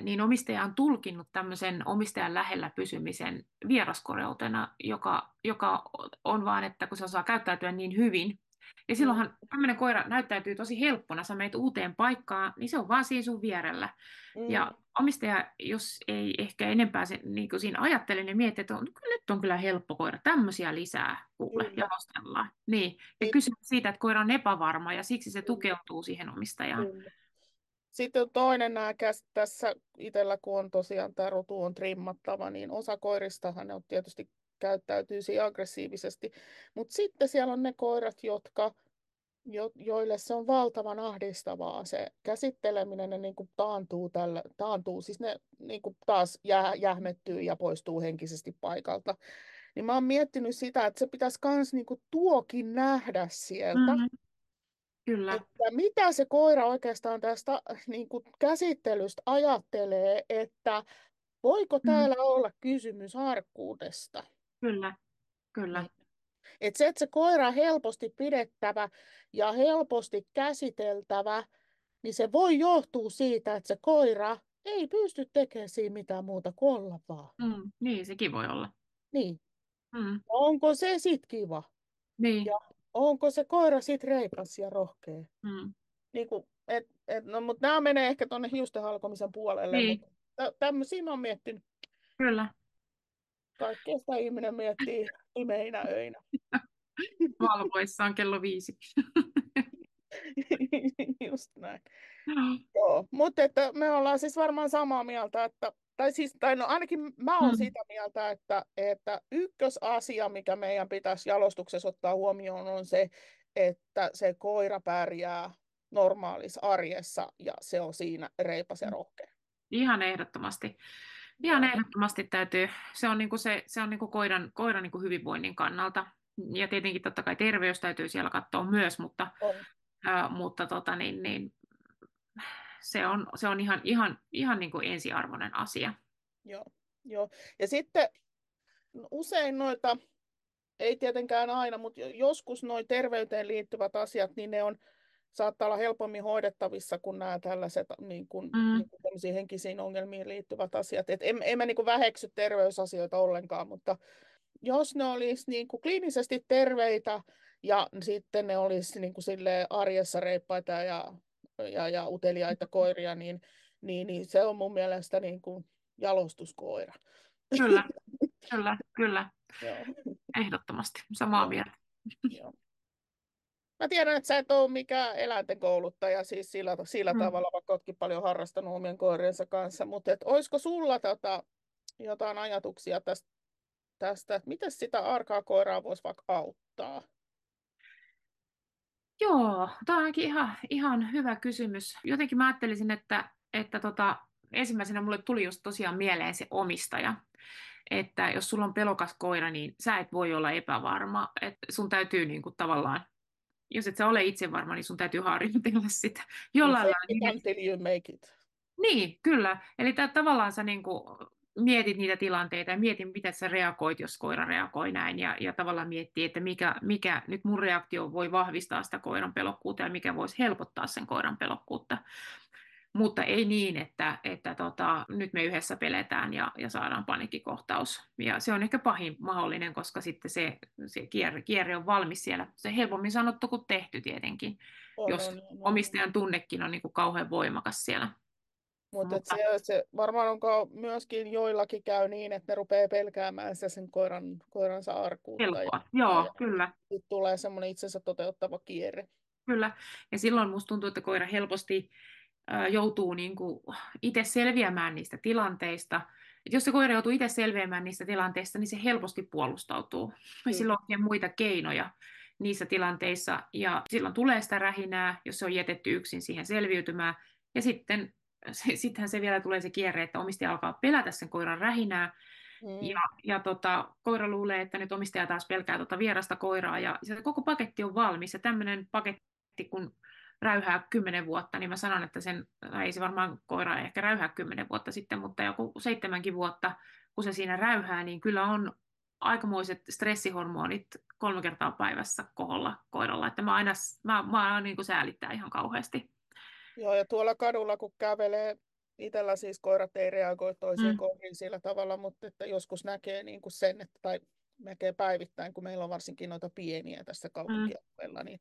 niin omistaja on tulkinnut tämmöisen omistajan lähellä pysymisen vieraskoreutena, joka, joka on vaan, että kun se osaa käyttäytyä niin hyvin, ja silloinhan tämmöinen koira näyttäytyy tosi helppona, sä meet uuteen paikkaan, niin se on vaan siinä sun vierellä. Mm, Ja omistaja, jos ei ehkä enempää se, niin kuin siinä ajattele, niin miettii, että on, nyt on kyllä helppo koira, tämmöisiä lisää kuule, Kyllä. jalostellaan. Niin. Ja kyse on siitä, että koira on epävarma ja siksi se Kyllä. tukeutuu siihen omistajaan. Kyllä. Sitten on toinen nämä tässä itsellä, kun on tosiaan tämä rotu on trimmattava, niin osa koiristahan ne on tietysti käyttäytyy siinä aggressiivisesti. Mutta sitten siellä on ne koirat, jotka, jo, joille se on valtavan ahdistavaa se käsitteleminen, ne niin kuin taantuu, tällä, taantuu, siis ne niin kuin taas jää, jähmettyy ja poistuu henkisesti paikalta. Niin mä oon miettinyt sitä, että se pitäisi myös niin kuin tuokin nähdä sieltä. Mm, Kyllä. että mitä se koira oikeastaan tästä niin kuin käsittelystä ajattelee, että voiko Mm. täällä olla kysymys harkkuudesta. Kyllä, kyllä. Niin. Että se, että se koira on helposti pidettävä ja helposti käsiteltävä, niin se voi johtua siitä, että se koira ei pysty tekemään siinä mitään muuta kuin olla vaan. Mm. Niin, sekin voi olla. Niin. Mm. Onko se sit kiva? Niin. Ja onko se koira sit reipas ja rohkea? Mm. Niin kuin, et, et, no, mutta nämä menee ehkä tuonne hiusten halkomisen puolelle. Niin. Mutta tämmöisiä mä oon miettinyt. Kyllä. Kaikkea sitä ihminen miettii pimeinä öinä. Valvoissaan kello viisi. Just näin. Joo, mutta että me ollaan siis varmaan samaa mieltä, että, tai siis, tai no ainakin mä oon Mm. sitä mieltä, että, että ykkösasia, mikä meidän pitäisi jalostuksessa ottaa huomioon, on se, että se koira pärjää normaalissa arjessa ja se on siinä reipas ja rohkea. Ihan ehdottomasti. Ihan ehdottomasti täytyy. Se on, niinku se, se on niinku koiran, koiran niinku hyvinvoinnin kannalta. Ja tietenkin totta kai terveys täytyy siellä katsoa myös, mutta, ää, mutta tota, niin, niin, se on, se on ihan, ihan, ihan niinku ensiarvoinen asia. Joo, joo. Ja sitten usein noita, ei tietenkään aina, mutta jo- joskus nuo terveyteen liittyvät asiat, niin ne on, saattaa olla helpommin hoidettavissa kuin nämä tällaiset niin kuin, Mm. niin kuin henkisiin ongelmiin liittyvät asiat. Et en, en mä niin kuin väheksy terveysasioita ollenkaan, mutta jos ne olisi niin kuin kliinisesti terveitä ja sitten ne olisi niin kuin arjessa reippaita ja, ja, ja uteliaita koiria, niin, niin, niin se on mun mielestä niin kuin jalostuskoira. Kyllä, kyllä, kyllä. Joo, Ehdottomasti. Samaa Joo. mieltä. joo. Mä tiedän, että sä et ole mikään eläinten kouluttaja siis sillä, sillä Mm. tavalla, vaikka ootkin paljon harrastanut omien koiriensa kanssa, mutta et, olisiko sulla tota, jotain ajatuksia tästä, tästä, että miten sitä arkaa koiraa voisi vaikka auttaa? Joo, tämä onkin ihan, ihan hyvä kysymys. Jotenkin mä ajattelisin, että, että tota, ensimmäisenä mulle tuli just tosiaan mieleen se omistaja. Että jos sulla on pelokas koira, niin sä et voi olla epävarma. Että sun täytyy niin kuin, tavallaan, jos et sä ole itse varma, niin sun täytyy harjoitella sitä jollain lailla. Niin, until you make it. niin, kyllä. Eli tää, tavallaan sä niin kuin, mietit niitä tilanteita ja mietit, miten sä reagoit, jos koira reagoi näin. Ja, ja tavallaan miettii, että mikä, mikä nyt mun reaktio voi vahvistaa sitä koiran pelokkuutta ja mikä voisi helpottaa sen koiran pelokkuutta. Mutta ei niin, että, että tota, nyt me yhdessä peletään ja, ja saadaan paniikkikohtaus. Ja se on ehkä pahin mahdollinen, koska sitten se, se kierre, kierre on valmis siellä. Se helpommin sanottu kuin tehty tietenkin, On, jos on, on, omistajan tunnekin on niin kuin kauhean voimakas siellä. Mutta Mutta- se, se varmaan onko myöskin joillakin käy niin, että ne rupeaa pelkäämään sitä sen koiran, koiransa arkuutta. Ja. Joo, ja- kyllä. sitten tulee semmoinen itsensä toteuttava kierre. Kyllä, ja silloin musta tuntuu, että koira helposti joutuu niin kuin itse selviämään niistä tilanteista. Et jos se koira joutuu itse selviämään niistä tilanteista, niin se helposti puolustautuu. Kyllä. silloin on muita keinoja niissä tilanteissa, ja silloin tulee sitä rähinää, jos se on jätetty yksin siihen selviytymään. Ja sitten se, sittenhän se vielä tulee se kierre, että omistaja alkaa pelätä sen koiran rähinää, Mm. ja, ja tota, koira luulee, että nyt omistaja taas pelkää tota vierasta koiraa ja se koko paketti on valmis. Ja tämmöinen paketti, kun räyhää kymmenen vuotta, niin mä sanon, että sen, ei se varmaan koira ehkä räyhää kymmenen vuotta sitten, mutta joku seitsemänkin vuotta, kun se siinä räyhää, niin kyllä on aikamoiset stressihormonit kolme kertaa päivässä koholla koiralla. Että mä aina, mä, mä aina niin kuin säälittää ihan kauheasti. Joo, ja tuolla kadulla kun kävelee, itsellä siis koirat ei reagoi toisiin Mm. koiriin sillä tavalla, mutta että joskus näkee niin kuin sen, että, tai näkee päivittäin, kun meillä on varsinkin noita pieniä tässä kaupunkialueella, niin,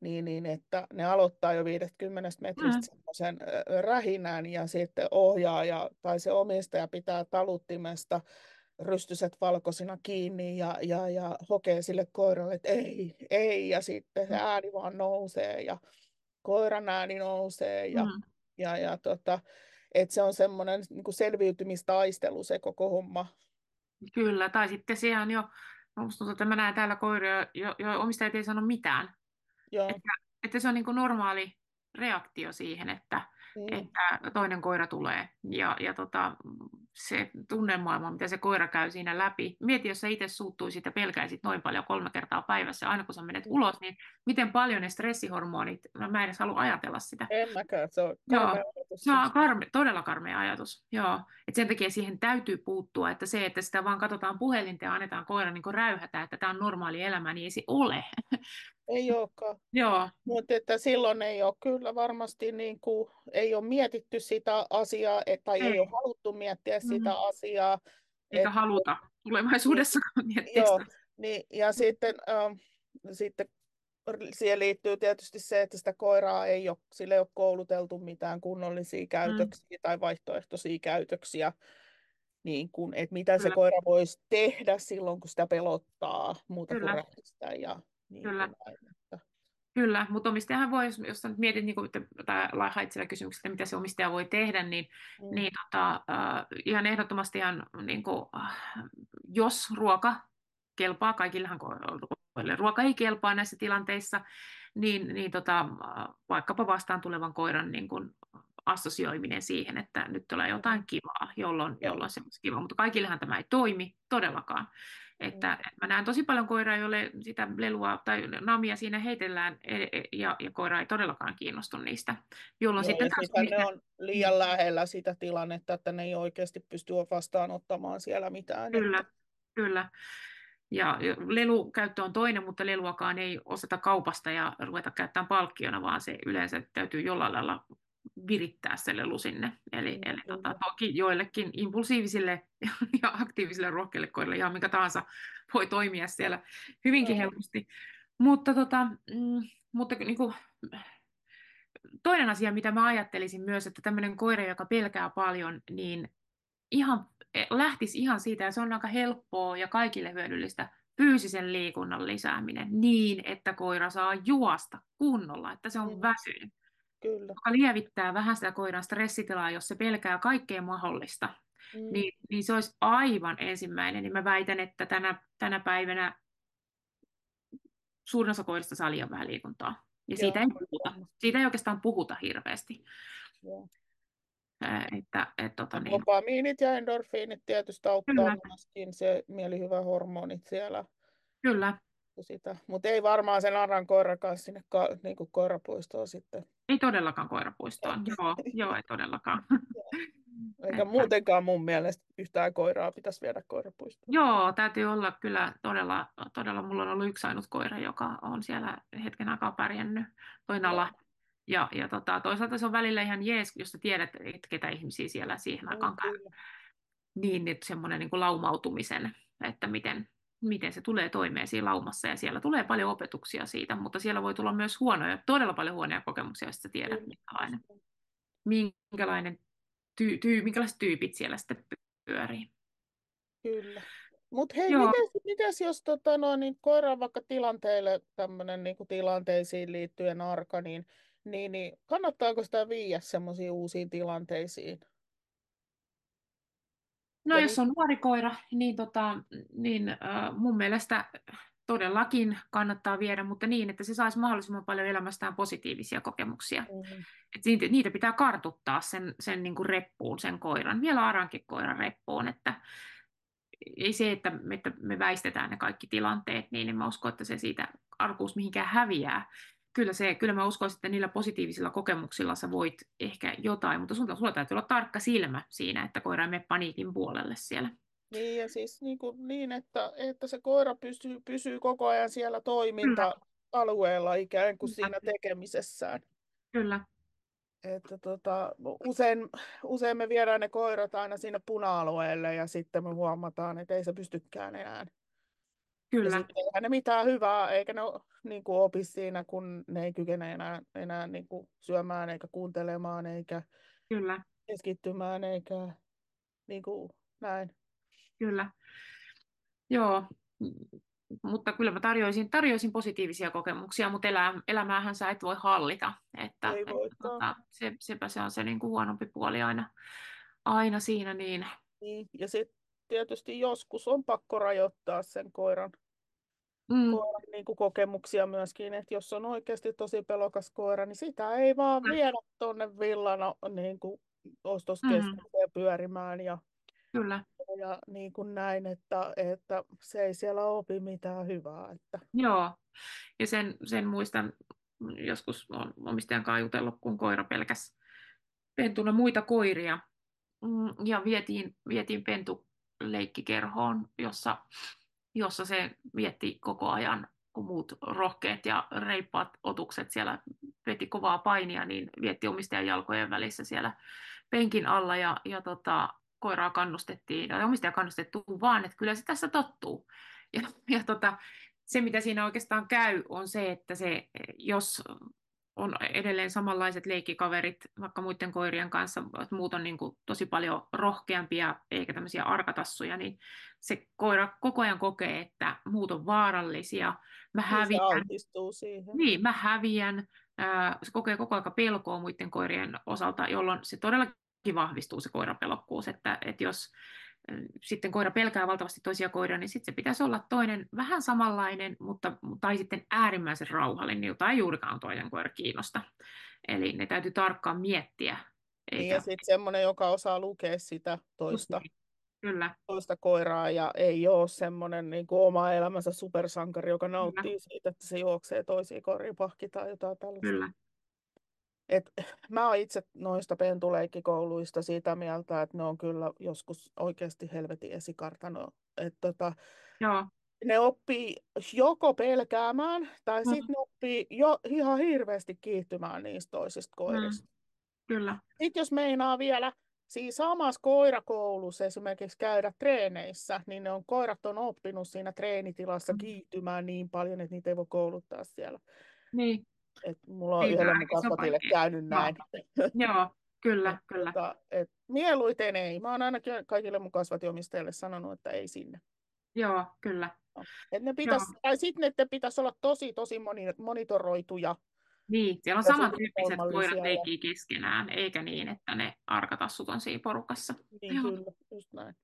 niin, niin, että ne aloittaa jo 50 metristä Mm. semmoisen rähinän ja sitten ohjaaja tai se omistaja pitää taluttimesta rystyset valkoisina kiinni ja, ja, ja hokee sille koiralle, että ei, ei, ja sitten se ääni vaan nousee ja koiran ääni nousee ja, Mm. ja, ja tota, että se on semmoinen niin selviytymistaistelu se koko homma. Kyllä, tai sitten siellä on jo, musta tuntuu, että mä näen täällä koiria, jo, jo omistajat ei sano mitään. Joo, Että se on niin kuin normaali reaktio siihen, että, Mm. että toinen koira tulee. Ja, ja tota, se tunnelmaailma, mitä se koira käy siinä läpi. Mieti, jos sä itse suuttuisit ja pelkäisit noin paljon kolme kertaa päivässä, aina kun sä menet Mm. ulos, niin miten paljon ne stressihormonit, mä mä en edes halua ajatella sitä. En mäkään, se on Joo, karmea ajatus. Se on karme, todella karmea ajatus, joo. Et sen takia siihen täytyy puuttua, että se, että sitä vaan katsotaan puhelinta ja annetaan koira niin räyhätä, että tämä on normaali elämä, niin ei se ole. Ei olekaan. joo, Mutta että silloin ei ole kyllä varmasti niin kuin, ei ole mietitty sitä asiaa, et- tai ei, Ei. ole haluttu miettiä Mm. sitä asiaa. eikä Et- haluta tulevaisuudessakaan miettiä Joo, sitä. niin, ja sitten, ähm, sitten siihen liittyy tietysti se, että sitä koiraa ei ole, sille ei ole kouluteltu mitään kunnollisia käytöksiä tai vaihtoehtoisia käytöksiä, niin kuin, että mitä se Kyllä. koira voisi tehdä silloin, kun sitä pelottaa, muuta Kyllä. kuin rähistää ja niin Kyllä. Että, Kyllä, mutta omistajahan voi, jos, jos nyt mietit, niin kuin, tai hait sillä kysymyksellä, mitä se omistaja voi tehdä, niin, mm, niin tota, äh, ihan ehdottomasti ihan, niin kuin, äh, jos ruoka kelpaa, kaikillehan koirille ruoka ei kelpaa näissä tilanteissa, niin, niin tota, vaikkapa vastaan tulevan koiran niin kuin, assosioiminen siihen, että nyt tulee jotain kivaa, jolloin, jolloin se olisi kiva, mutta kaikillehan tämä ei toimi todellakaan. Että, että mä näen tosi paljon koiraa, joille sitä lelua tai namia siinä heitellään e- e- ja, ja koira ei todellakaan kiinnostu niistä. Jolloin Joo, sitten taas nythän ne mistä- on liian lähellä sitä tilannetta, että ne ei oikeasti pysty vastaanottamaan siellä mitään. Kyllä, kyllä. Ja ja lelukäyttö on toinen, mutta leluakaan ei osata kaupasta ja ruveta käyttämään palkkiona, vaan se yleensä täytyy jollain lailla virittää se lelu sinne. Eli, Mm, eli tota, toki joillekin impulsiivisille ja aktiivisille rohkeille koirille ihan mikä tahansa voi toimia siellä hyvinkin helposti. Mutta, tota, mm, mutta niin kuin, toinen asia, mitä mä ajattelisin myös, että tämmöinen koira, joka pelkää paljon, niin ihan, lähtisi ihan siitä, ja se on aika helppoa ja kaikille hyödyllistä, fyysisen liikunnan lisääminen niin, että koira saa juosta kunnolla, että se on Mm. väsynyt, Kyllä. joka lievittää vähän sitä koiran stressitilaa, jos se pelkää kaikkea mahdollista. Mm, Niin, niin se olisi aivan ensimmäinen, niin mä väitän, että tänä, tänä päivänä suurin osa koirista saa liian vähän liikuntaa. Ja siitä ei puhuta. Siitä ei oikeastaan puhuta hirveästi. joo. Ää, Että, et, tota, niin, Dopamiinit ja endorfiinit tietysti auttaa Kyllä. myöskin se mielihyvä hormonit siellä. kyllä, Sitä. Mutta ei varmaan sen aran koiran kanssa sinne ka, niin kuin koirapuistoon sitten. Ei todellakaan koirapuistoon. Joo, joo, ei todellakaan. Eikä Että- muutenkaan mun mielestä yhtään koiraa pitäisi viedä koirapuistoon. Joo, täytyy olla kyllä todella, todella, mulla on ollut yksi ainut koira, joka on siellä hetken aikaa pärjännyt, toi Nala. Ja, ja tota, toisaalta se on välillä ihan jees, jos sä tiedät, että ketä ihmisiä siellä siihen aikaan käy. Niin, että semmoinen niin kuin laumautumisen, että miten, miten se tulee toimeen siinä laumassa. Ja siellä tulee paljon opetuksia siitä, mutta siellä voi tulla myös huonoja, todella paljon huonoja kokemuksia, jos sä tiedät, minkälainen, minkälainen tyy, tyy, minkälaiset tyypit siellä sitten pyörii. Kyllä. Mutta hei, Joo. mites, mites jos tota, no, niin koira on vaikka tilanteelle tämmöinen niin tilanteisiin liittyen arka, niin, niin, niin kannattaako sitä viiä semmoisiin uusiin tilanteisiin? No jos on nuori koira, niin, tota, niin äh, mun mielestä todellakin kannattaa viedä, mutta niin, että se saisi mahdollisimman paljon elämästään positiivisia kokemuksia. Mm, Et niitä, niitä pitää kartuttaa sen, sen niin kuin reppuun, sen koiran, vielä arankin koiran reppuun, että ei se, että me, että me väistetään ne kaikki tilanteet, niin en mä usko, että se siitä arkuus mihinkään häviää. Kyllä, se, kyllä mä uskoisin, että niillä positiivisilla kokemuksilla sä voit ehkä jotain, mutta sulla, sulla täytyy olla tarkka silmä siinä, että koira ei mene paniikin puolelle siellä. Niin, ja siis niin, kuin, niin että, että se koira pysyy, pysyy koko ajan siellä toiminta-alueella ikään kuin siinä tekemisessään. Kyllä, Että tota, usein, usein me viedään ne koirat aina sinne puna-alueelle ja sitten me huomataan, että ei se pystykään enää. Kyllä, sitten eihän ne mitään hyvää, eikä ne niin kuin opi siinä, kun ne ei kykene enää, enää niin kuin syömään eikä kuuntelemaan eikä kyllä, keskittymään eikä niin kuin näin. kyllä. Joo, mutta kyllä mä tarjoisin, tarjoisin positiivisia kokemuksia, mutta elä, elämäähän sä et voi hallita. Että, Ei että tota, se, sepä se on se niin kuin huonompi puoli aina, aina siinä. Niin. Niin. Ja sitten tietysti joskus on pakko rajoittaa sen koiran Mm. koiran niin kuin kokemuksia myöskin, että jos on oikeasti tosi pelokas koira, niin sitä ei vaan Mm. viedä tuonne villana niin kuin ostoskeskukseen pyörimään ja, Kyllä. ja niin kuin näin, että, että se ei siellä opi mitään hyvää. Että, Joo, ja sen, sen muistan, joskus olen omistajan kanssa jutellut, kun koira pelkäs pentuna muita koiria. Mm, Ja vietiin, vietiin pentu leikkikerhoon, jossa, jossa se vietti koko ajan, kun muut rohkeat ja reippaat otukset siellä veti kovaa painia, niin vietti omistajan jalkojen välissä siellä penkin alla ja, ja tota, koiraa kannustettiin, ja omistaja kannustettu vaan, että kyllä se tässä tottuu. Ja, ja tota, se, mitä siinä oikeastaan käy, on se, että se, jos on edelleen samanlaiset leikkikaverit vaikka muiden koirien kanssa, että muut on niin kuin tosi paljon rohkeampia eikä tämmöisiä arkatassuja, niin se koira koko ajan kokee, että muut on vaarallisia. Mä niin se häviän, niin, mä häviän. Se kokee koko ajan pelkoa muiden koirien osalta, jolloin se todellakin vahvistuu se koirapelokkuus, että, että jos sitten koira pelkää valtavasti toisia koiria, niin sitten se pitäisi olla toinen vähän samanlainen, mutta, tai sitten äärimmäisen rauhallinen, jota ei juurikaan toinen koira kiinnosta. Eli ne täytyy tarkkaan miettiä. Niin, Eikä, ja sitten semmoinen, joka osaa lukea sitä toista, Kyllä, toista koiraa ja ei ole semmoinen niin kuin oma elämänsä supersankari, joka nauttii siitä, että se juoksee toisiin koriin pahki tai jotain tällaista. kyllä. Et, mä oon itse noista pentuleikkikouluista sitä mieltä, että ne on kyllä joskus oikeasti helvetin esikartano. Et tota, Joo, ne oppii joko pelkäämään tai Mm. sitten ne oppii jo ihan hirveästi kiihtymään niistä toisista koirista. kyllä. Sitten jos meinaa vielä siinä samassa koirakoulussa esimerkiksi käydä treeneissä, niin ne on, koirat on oppinut siinä treenitilassa Mm. kiihtymään niin paljon, että niitä ei voi kouluttaa siellä. Niin, Et mulla on Ei yhdelle väärin, mun kasvatille käynyt Joo. näin. joo, kyllä, kyllä. Tota, et mieluiten ei. Mä oon ainakin kaikille mun kasvatiomistajille sanonut, että ei sinne. Joo, kyllä. Et ne pitäis, tai sitten ne pitäisi olla tosi, tosi moni, monitoroituja. Niin, siellä on samantyyppiset koirat ja- leikkii keskenään, eikä niin, että ne arkatassut on siinä porukassa. Niin Joo. kyllä, just näin.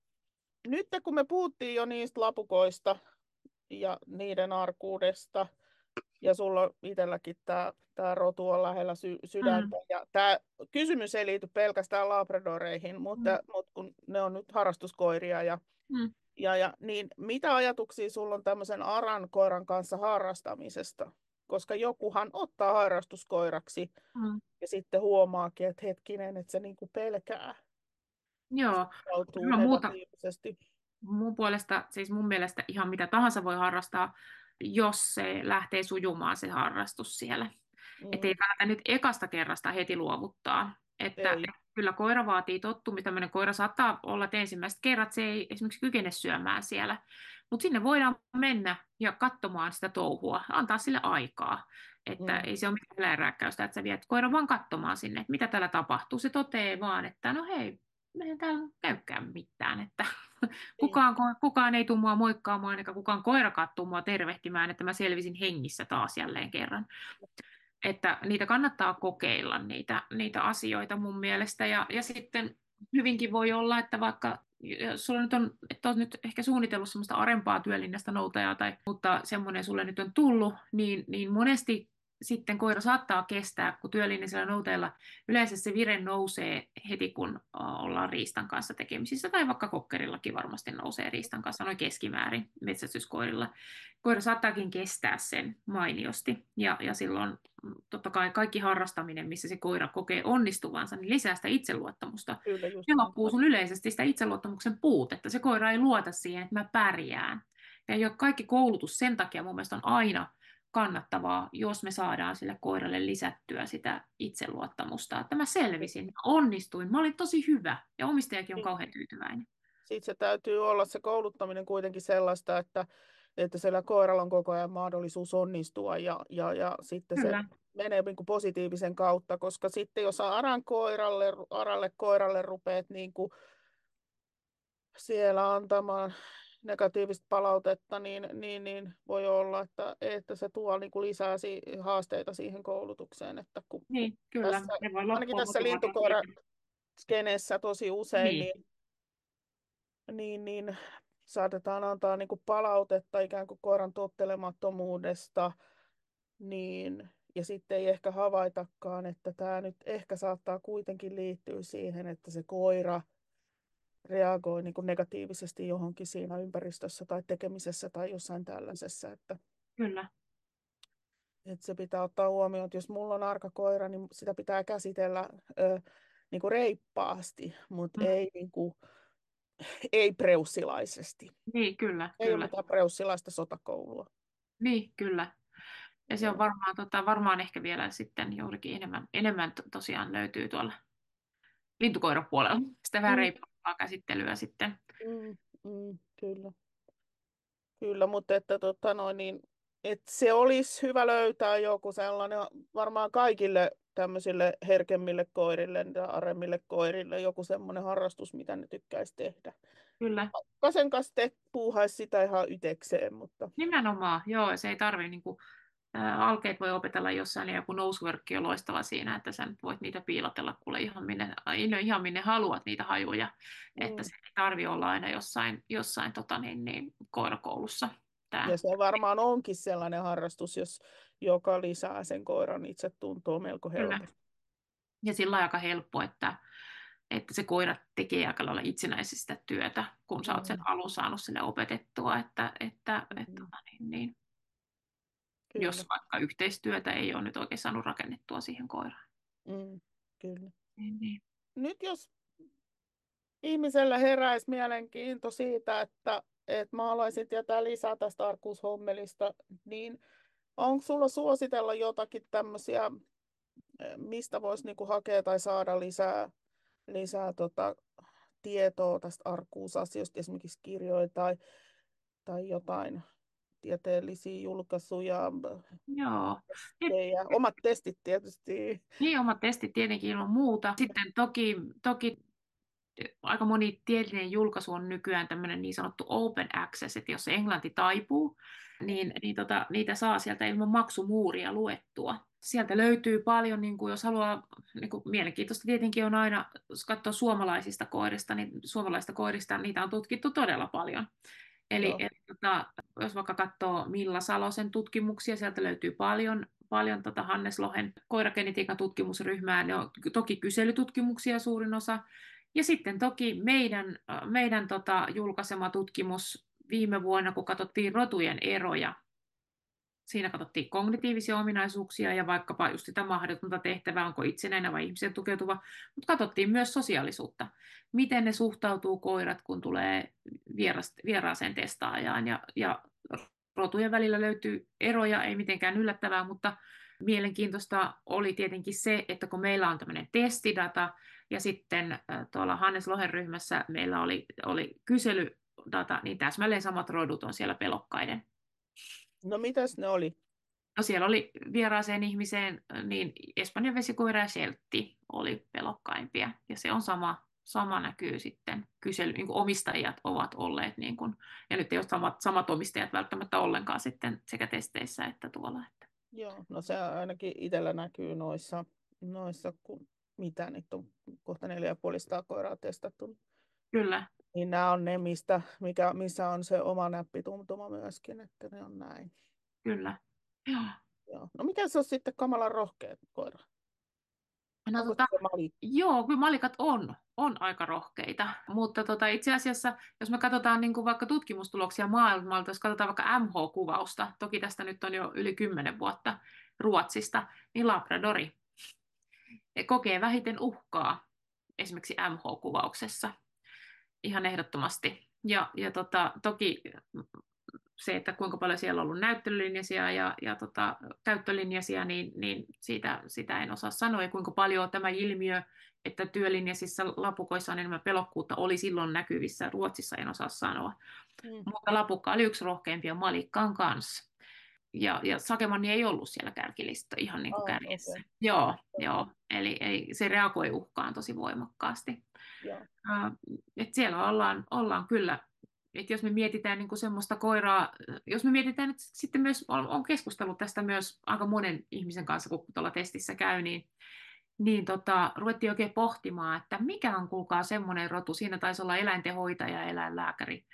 Nyt kun me puhuttiin jo niistä lapukoista ja niiden arkuudesta, ja sulla on itselläkin tämä tää rotu on lähellä sy- sydäntä, ja tämä kysymys ei liity pelkästään labradoreihin, mutta, Mm. mutta kun ne on nyt harrastuskoiria, ja, Mm. ja, ja niin mitä ajatuksia sulla on tämmöisen aran koiran kanssa harrastamisesta? Koska jokuhan ottaa harrastuskoiraksi Mm. ja sitten huomaakin, että hetkinen, että se niinku pelkää, Joo, Ilman muuta. mun puolesta, siis mun mielestä ihan mitä tahansa voi harrastaa, jos se lähtee sujumaan se harrastus siellä. Mm. Että ei kannata nyt ekasta kerrasta heti luovuttaa. Että Ei. kyllä koira vaatii tottumista. Tämmöinen koira saattaa olla, että ensimmäiset kerrat se ei esimerkiksi kykene syömään siellä. Mutta sinne voidaan mennä ja katsomaan sitä touhua, antaa sille aikaa. Että Mm. ei se ole mitään eläinrääkkäystä, että sä viet koiran vaan katsomaan sinne, että mitä täällä tapahtuu. Se toteaa vaan, että no hei, meidän täällä käykään mitään, että kukaan, kukaan ei tule mua moikkaamaan, eikä kukaan koirakaan tule mua tervehtimään, että mä selvisin hengissä taas jälleen kerran. Että niitä kannattaa kokeilla, niitä, niitä asioita mun mielestä. Ja, ja sitten hyvinkin voi olla, että vaikka sulla nyt on, että olet nyt ehkä suunnitellut semmoista arempaa työlinjasta noutajaa, tai, mutta semmoinen sulle nyt on tullut, niin, niin monesti sitten koira saattaa kestää, kun työlinjaisella noutajalla yleensä se vire nousee heti, kun ollaan riistan kanssa tekemisissä, tai vaikka kokkerillakin varmasti nousee riistan kanssa noin keskimäärin metsästyskoirilla. Koira saattaakin kestää sen mainiosti, ja, ja silloin mm, totta kai kaikki harrastaminen, missä se koira kokee onnistuvansa, niin lisää sitä itseluottamusta. Kyllä, Ja loppuu sun yleisesti sitä itseluottamuksen puutetta. Se koira ei luota siihen, että mä pärjään. Ja jo kaikki koulutus sen takia mun mielestä on aina kannattavaa, jos me saadaan sille koiralle lisättyä sitä itseluottamusta. Että mä selvisin, onnistuin, mä olin tosi hyvä ja omistajakin on Niin. kauhean tyytyväinen. Sitten se täytyy olla se kouluttaminen kuitenkin sellaista, että, että sillä koiralla on koko ajan mahdollisuus onnistua ja, ja, ja sitten Kyllä. se menee niin kuin positiivisen kautta, koska sitten jos aran koiralle, aralle koiralle rupeat niin kuin siellä antamaan negatiivista palautetta, niin, niin, niin voi olla, että, että se tuo niin kuin lisää si- haasteita siihen koulutukseen, että kun Niin, kyllä. Tässä- Ne voi ainakin tässä motivaatio lintukoira siitä. skenessä tosi usein, Niin. niin, niin, niin saatetaan antaa niin kuin palautetta ikään kuin koiran tottelemattomuudesta, niin, ja sitten ei ehkä havaitakaan, että tämä nyt ehkä saattaa kuitenkin liittyä siihen, että se koira reagoi niin kuin negatiivisesti johonkin siinä ympäristössä tai tekemisessä tai jossain tällaisessa. Että, Kyllä. Että se pitää ottaa huomioon, että jos mulla on arka koira, niin sitä pitää käsitellä ö, niin kuin reippaasti, mutta mm. ei, niin kuin, ei preussilaisesti. Niin, kyllä. Ei kyllä. ole mitään preussilaista sotakoulua. Niin, kyllä. Ja se on varmaan, tota, varmaan ehkä vielä sitten juurikin enemmän, enemmän tosiaan löytyy tuolla lintukoirapuolella. Sitä vähän mm. Käsittelyä sitten. Mm, mm, kyllä. Kyllä, mutta että, tota, noin, niin, että se olisi hyvä löytää joku sellainen varmaan kaikille tämmöisille herkemmille koirille ja aremmille koirille joku semmoinen harrastus, mitä ne tykkäisi tehdä. Kyllä. Kasen kanssa te puuhaisi sitä ihan ytekseen, mutta... Nimenomaan, joo, se ei tarvitse niin kuin, alkeet voi opetella jossain, ja joku nousuverkki on loistava siinä, että sä voit niitä piilotella kuule ihan minne, ihan minne haluat niitä hajuja, mm. että se ei tarvi olla aina jossain, jossain tota, niin, niin, koirakoulussa. Tää. Ja se varmaan onkin sellainen harrastus, jos, joka lisää sen koiran itse tuntuu melko helposti. Ja sillä on aika helppo, että, että se koira tekee aika lailla itsenäisestä työtä, kun sä oot sen mm. alun saanut sille opetettua, että, että, mm. että tota niin, niin, Kyllä. jos vaikka yhteistyötä ei ole nyt oikein saanut rakennettua siihen koiraan. Mm, kyllä. Niin, niin. Nyt jos ihmisellä heräisi mielenkiinto siitä, että, että mä haluaisin tietää lisää tästä arkuushommelista, niin onko sulla suositella jotakin tämmöisiä, eh, mistä voisi niinku hakea tai saada lisää, lisää tota, tietoa tästä arkuusasioista, esimerkiksi kirjoja tai, tai jotain tieteellisiä julkaisuja. Joo. Ja omat testit tietysti. Niin, omat testit tietenkin ilman muuta. Sitten toki, toki aika moni tieteellinen julkaisu on nykyään tämmöinen niin sanottu open access, että jos englanti taipuu, niin, niin tota, niitä saa sieltä ilman maksumuuria luettua. Sieltä löytyy paljon, niin kuin jos haluaa, niin kuin mielenkiintoista tietenkin on aina, jos katsoo suomalaisista koirista, niin suomalaisista koirista niitä on tutkittu todella paljon. Eli et, tota, jos vaikka katsoo Milla Salosen tutkimuksia, sieltä löytyy paljon, paljon tota Hannes Lohen koiragenetiikan tutkimusryhmää. Ne on toki kyselytutkimuksia suurin osa. Ja sitten toki meidän, meidän tota, julkaisema tutkimus viime vuonna, kun katsottiin rotujen eroja Siinä katsottiin kognitiivisia ominaisuuksia ja vaikkapa just sitä mahdotonta tehtävää, onko itsenäinen vai ihmisen tukeutuva, mutta katsottiin myös sosiaalisuutta. Miten ne suhtautuu koirat, kun tulee vieraaseen testaajaan ja, ja rotujen välillä löytyy eroja, ei mitenkään yllättävää, mutta mielenkiintoista oli tietenkin se, että kun meillä on tämmöinen testidata ja sitten tuolla Hannes Lohen ryhmässä meillä oli, oli kyselydata, niin täsmälleen samat rodut on siellä pelokkaiden No mitäs ne oli? No siellä oli vieraaseen ihmiseen, niin Espanjan vesikoira ja Sheltti oli pelokkaimpia. Ja se on sama, sama näkyy sitten kysely, niin kuin omistajat ovat olleet, niin kuin, ja nyt ei ole samat, samat omistajat välttämättä ollenkaan sitten sekä testeissä että tuolla. Että. Joo, no se ainakin itsellä näkyy noissa, noissa kun mitä nyt on kohta 4,5 koiraa testattu. Kyllä. Niin nämä on ne, mistä, mikä, missä on se oma näppituntuma myöskin, että ne on näin. Kyllä. Joo. Joo. No mikä se on sitten kamalan rohkea koira? No, tota, joo, kyllä malikat on, on aika rohkeita, mutta tota, itse asiassa, jos me katsotaan niin kuin vaikka tutkimustuloksia maailmalta, jos katsotaan vaikka MH-kuvausta, toki tästä nyt on jo yli 10 vuotta Ruotsista, niin Labradori kokee vähiten uhkaa esimerkiksi MH-kuvauksessa ihan ehdottomasti. Ja, ja tota, toki se, että kuinka paljon siellä on ollut näyttelylinjaisia ja, ja tota, käyttölinjaisia, niin, niin siitä, sitä en osaa sanoa. Ja kuinka paljon tämä ilmiö, että työlinjaisissa lapukoissa on enemmän pelokkuutta, oli silloin näkyvissä. Ruotsissa en osaa sanoa. Mm. Mutta lapukka oli yksi rohkeimpia malikkaan kanssa. Ja, ja Sakemanni ei ollut siellä kärkilistä ihan niin kuin oh, kärjessä. Okay. Joo, okay. joo. Eli, eli se reagoi uhkaan tosi voimakkaasti. Yeah. Uh, et siellä ollaan, ollaan kyllä, että jos me mietitään niin kuin semmoista koiraa, jos me mietitään, että sitten myös, on, on keskustellut tästä myös aika monen ihmisen kanssa, kun tuolla testissä käy, niin, niin tota, ruvettiin oikein pohtimaan, että mikä on kuulkaa semmoinen rotu, siinä taisi olla eläintenhoitaja ja eläinlääkäri,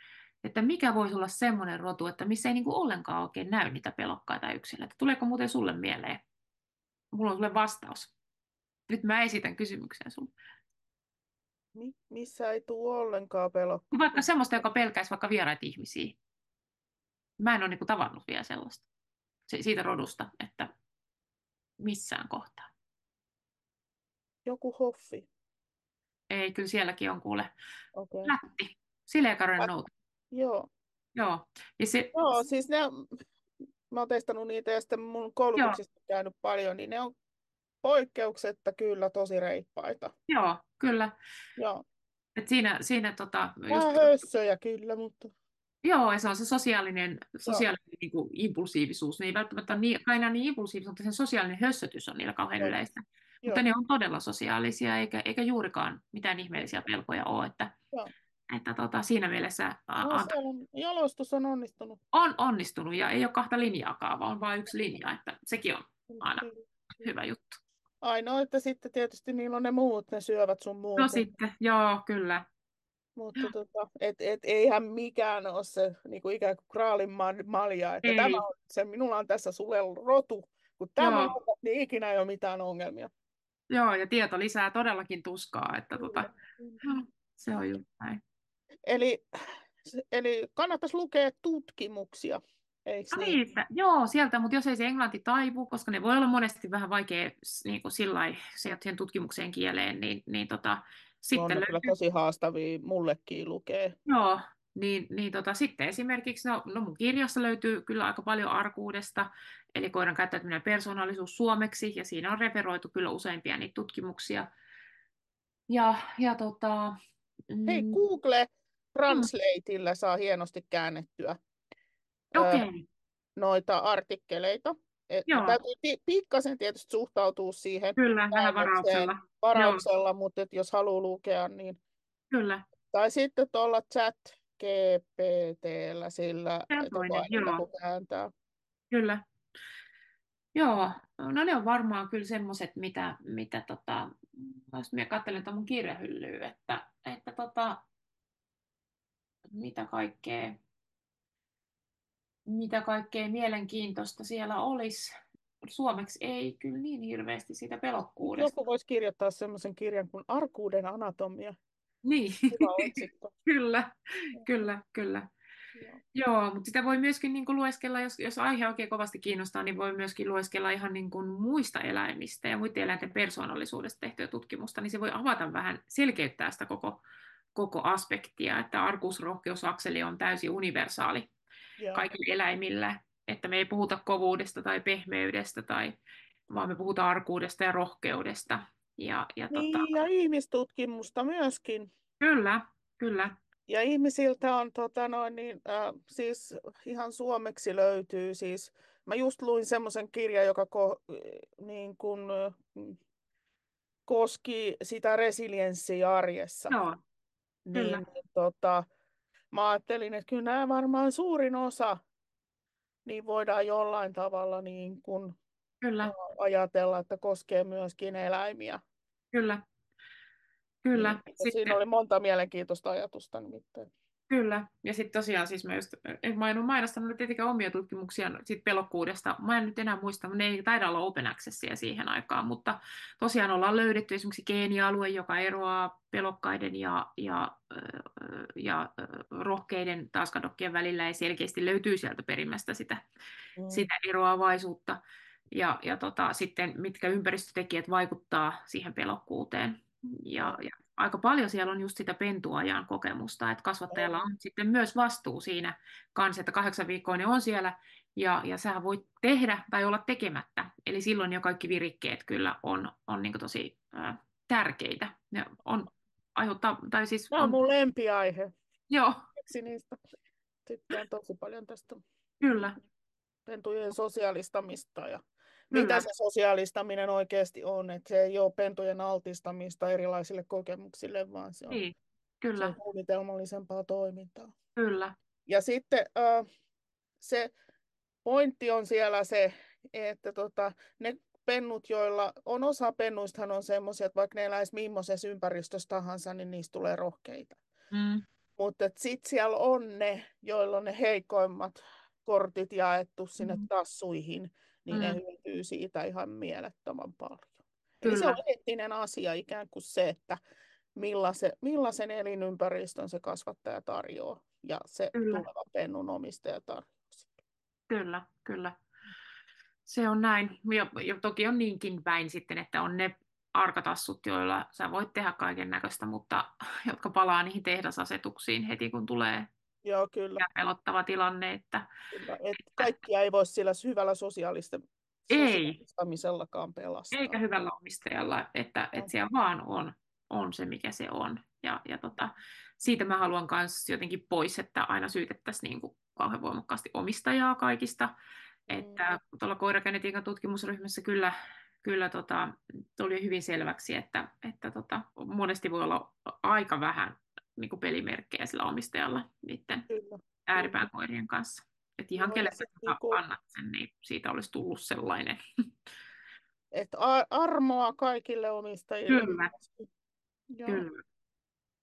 että mikä voisi olla semmoinen rotu, että missä ei niin kuin ollenkaan oikein näy niitä pelokkaita yksilöitä. Tuleeko muuten sulle mieleen? Mulla on sulle vastaus. Nyt mä esitän kysymyksen sulle. Mi- missä ei tule ollenkaan pelokkaita? Vaikka semmoista, joka pelkäisi vaikka vieraita ihmisiä. Mä en ole niin kuin tavannut vielä sellaista. siitä rodusta, että missään kohtaa. Joku hoffi. Ei, kyllä sielläkin on kuule. Okay. Lätti. Sileäkarven noutu. Joo. Joo. Ja se, Joo, siis ne, mä oon testannut niitä ja sitten mun koulutuksista käynyt paljon, niin ne on poikkeuksetta kyllä tosi reippaita. Joo, kyllä. Joo. Et siinä, siinä tota, Vähän hössöjä kyllä, mutta... Joo, ja se on se sosiaalinen, sosiaalinen niin kuin, impulsiivisuus. Ne ei välttämättä ole niin, aina niin impulsiivisuus, mutta se sosiaalinen hössötys on niillä kauhean Joo. yleistä. Joo. Mutta ne on todella sosiaalisia, eikä, eikä juurikaan mitään ihmeellisiä pelkoja ole. Että, Joo. Että tota, siinä mielessä... No, anta... on, jalostus on onnistunut. On onnistunut, ja ei ole kahta linjaa vaan on vain yksi linja, että sekin on aina hyvä juttu. Ainoa, että sitten tietysti niillä on ne muut, ne syövät sun muut. No sitten, joo, kyllä. Mutta tota, et, et, eihän mikään ole se niin kuin ikään kuin kraalin malja, että ei. tämä on se, minulla on tässä sulle rotu, kun tämä on, niin ikinä ei ole mitään ongelmia. Joo, ja tieto lisää todellakin tuskaa, että tota, se on just näin. Eli, eli kannattaisi lukea tutkimuksia Eikö niin? Niitä, joo, sieltä, mutta jos ei se englanti taivu, koska ne voi olla monesti vähän vaikea niin kuin sillai, siihen tutkimukseen kieleen, niin, niin tota, sitten on löytyy... tosi haastavia mullekin lukee. Joo, niin, niin tota, sitten esimerkiksi, no, no mun kirjassa löytyy kyllä aika paljon arkuudesta, eli koiran käyttäytyminen persoonallisuus suomeksi, ja siinä on referoitu kyllä useimpia niitä tutkimuksia. Ja, ja tota, mm... Hei, Google Translateilla saa hienosti käännettyä okay. noita artikkeleita. Et täytyy pikkasen tietysti suhtautua siihen Kyllä, vähän varauksella, varauksella mutta et jos haluaa lukea, niin... Kyllä. Tai sitten tuolla chat GPTllä sillä, kun kääntää. Kyllä. Joo, no ne on varmaan kyllä semmoiset, mitä, mitä tota, jos minä katselen tuon mun kirjahyllyä, että, että tota, mitä kaikkea mitä kaikkea mielenkiintoista siellä olisi. Suomeksi ei kyllä niin hirveästi siitä pelokkuudesta. Joku voisi kirjoittaa semmoisen kirjan kuin Arkuuden anatomia. Niin, kyllä, kyllä, kyllä. Joo. Joo, mutta sitä voi myöskin niin kuin lueskella, jos, jos aihe oikein kovasti kiinnostaa, niin voi myöskin lueskella ihan niin kuin muista eläimistä ja muiden eläinten persoonallisuudesta tehtyä tutkimusta, niin se voi avata vähän, selkeyttää sitä koko, koko aspektia, että arkuusrohkeusakseli on täysin universaali Joo. kaikille eläimille, että me ei puhuta kovuudesta tai pehmeydestä, tai, vaan me puhutaan arkuudesta ja rohkeudesta. Ja, ja, niin, tota... ja ihmistutkimusta myöskin. Kyllä, kyllä. Ja ihmisiltä on tota noin, niin, äh, siis ihan suomeksi löytyy siis, mä just luin semmoisen kirjan, joka ko, niin kun, äh, koski sitä resilienssiä arjessa. Joo, niin, niin, tota, mä ajattelin, että kyllä nämä varmaan suurin osa niin voidaan jollain tavalla niin kuin kyllä. ajatella, että koskee myöskin eläimiä. Kyllä. Kyllä. Niin, Sitten... Siinä oli monta mielenkiintoista ajatusta nimittäin. Kyllä, ja sitten tosiaan siis mä just, en, mä en ole mainostanut tietenkään omia tutkimuksia siitä pelokkuudesta. Mä en nyt enää muista, ne ei taida olla open accessia siihen aikaan, mutta tosiaan ollaan löydetty esimerkiksi geenialue, joka eroaa pelokkaiden ja, ja, ja rohkeiden taaskadokkien välillä, ja selkeästi löytyy sieltä perimästä sitä, mm. sitä eroavaisuutta. Ja, ja tota, sitten mitkä ympäristötekijät vaikuttaa siihen pelokkuuteen. Ja, ja aika paljon siellä on just sitä pentuajan kokemusta, että kasvattajalla on sitten myös vastuu siinä kanssa, että kahdeksan viikkoa ne on siellä ja, ja sä voit tehdä tai olla tekemättä. Eli silloin jo kaikki virikkeet kyllä on, on niin tosi ää, tärkeitä. Ne on aiheuttaa, tai siis... Tämä on, on mun lempiaihe. Joo. Yksi niistä. Tykkään tosi paljon tästä. Kyllä. Pentujen sosiaalistamista ja Kyllä. mitä se sosiaalistaminen oikeasti on. Että se ei ole pentujen altistamista erilaisille kokemuksille, vaan se on, niin. Kyllä. Se on suunnitelmallisempaa toimintaa. Kyllä. Ja sitten äh, se pointti on siellä se, että tota, ne pennut, joilla on osa pennuistahan on semmoisia, että vaikka ne eläisi millaisessa ympäristössä tahansa, niin niistä tulee rohkeita. Mm. Mutta sitten siellä on ne, joilla on ne heikoimmat kortit jaettu sinne Mm. tassuihin, niin ne Mm. hyötyy siitä ihan mielettömän paljon. Kyllä. Eli se on eettinen asia ikään kuin se, että millaisen, millaisen elinympäristön se kasvattaja tarjoaa ja se Kyllä. tuleva pennun omistaja tarjoaa. Kyllä, kyllä. Se on näin. Ja, ja toki on niinkin päin sitten, että on ne arkatassut, joilla sä voit tehdä kaiken näköistä, mutta jotka palaa niihin tehdasasetuksiin heti, kun tulee Joo, kyllä. pelottava tilanne. Että kyllä. Et kaikkia ei voi sillä hyvällä sosiaalista, Ei. sosiaalistamisellakaan pelastaa. eikä hyvällä omistajalla, että, että siellä vaan on, on se, mikä se on. Ja, ja tota, siitä mä haluan myös jotenkin pois, että aina syytettäisiin niin kuin kauhean voimakkaasti omistajaa kaikista. Mm. Että tuolla koiragenetiikan tutkimusryhmässä kyllä, kyllä tota, tuli hyvin selväksi, että, että tota, monesti voi olla aika vähän niin kuin pelimerkkejä sillä omistajalla niiden Kyllä. ääripään koirien kanssa. Että ihan ja kelle sä niinku- annat sen, niin siitä olisi tullut sellainen. Et a- armoa kaikille omistajille. Kyllä. Joo. Kyllä,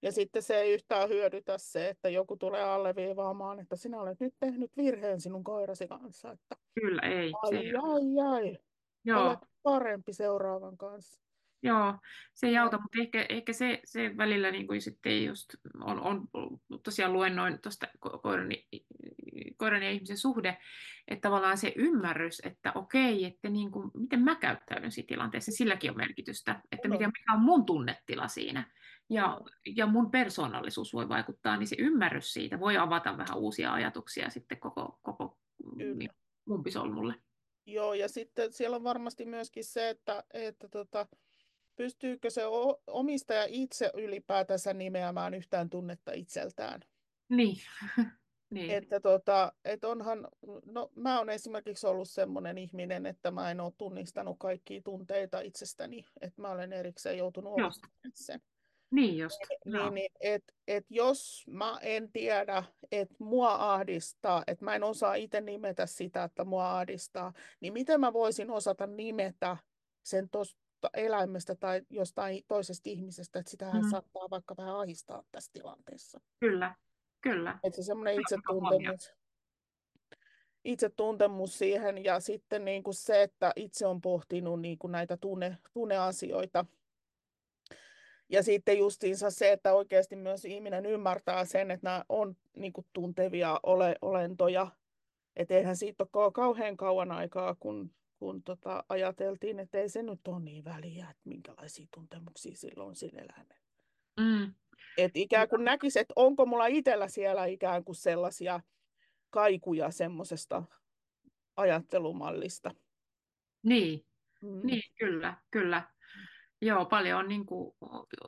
Ja sitten se ei yhtään hyödytä se, että joku tulee alleviivaamaan, että sinä olet nyt tehnyt virheen sinun koirasi kanssa. Että kyllä ei. Se, ai, ai, ai, joo, ole parempi seuraavan kanssa. Joo, se ei auta, mutta ehkä, ehkä se, se välillä niin kuin sitten just on, on tosiaan luennoin tuosta ko- koiran, koiran ja ihmisen suhde, että tavallaan se ymmärrys, että okei, että niin kuin, miten mä käyttäydyn siinä tilanteessa, silläkin on merkitystä, että mikä, mikä on mun tunnetila siinä. Ja, ja mun persoonallisuus voi vaikuttaa, niin se ymmärrys siitä voi avata vähän uusia ajatuksia sitten koko, koko niin, umpisolmulle. Joo, ja sitten siellä on varmasti myöskin se, että, että tota, pystyykö se omistaja itse ylipäätänsä nimeämään yhtään tunnetta itseltään. Niin. niin. Että tota, et onhan, no mä oon esimerkiksi ollut semmoinen ihminen, että mä en ole tunnistanut kaikkia tunteita itsestäni, että mä olen erikseen joutunut omistamaan sen. Niin just. Joo. Niin, niin et, et jos mä en tiedä, että mua ahdistaa, että mä en osaa itse nimetä sitä, että mua ahdistaa, niin miten mä voisin osata nimetä sen tuosta eläimestä tai jostain toisesta ihmisestä, että sitähän Mm. saattaa vaikka vähän ahistaa tässä tilanteessa. Kyllä, kyllä. Että se semmoinen itsetuntemus, itsetuntemus siihen ja sitten niin kuin se, että itse on pohtinut niin kuin näitä tunne, tunneasioita. Ja sitten justiinsa se, että oikeasti myös ihminen ymmärtää sen, että nämä on niin kuin tuntevia ole, olentoja. Että eihän siitä ole kauhean kauan aikaa, kun, kun tota, ajateltiin, että ei se nyt ole niin väliä, että minkälaisia tuntemuksia silloin on sillä eläimellä. Mm. Että ikään kuin näkisi, että onko mulla itsellä siellä ikään kuin sellaisia kaikuja semmoisesta ajattelumallista. Niin, Mm. niin, kyllä, kyllä. Joo, paljon on niin kuin,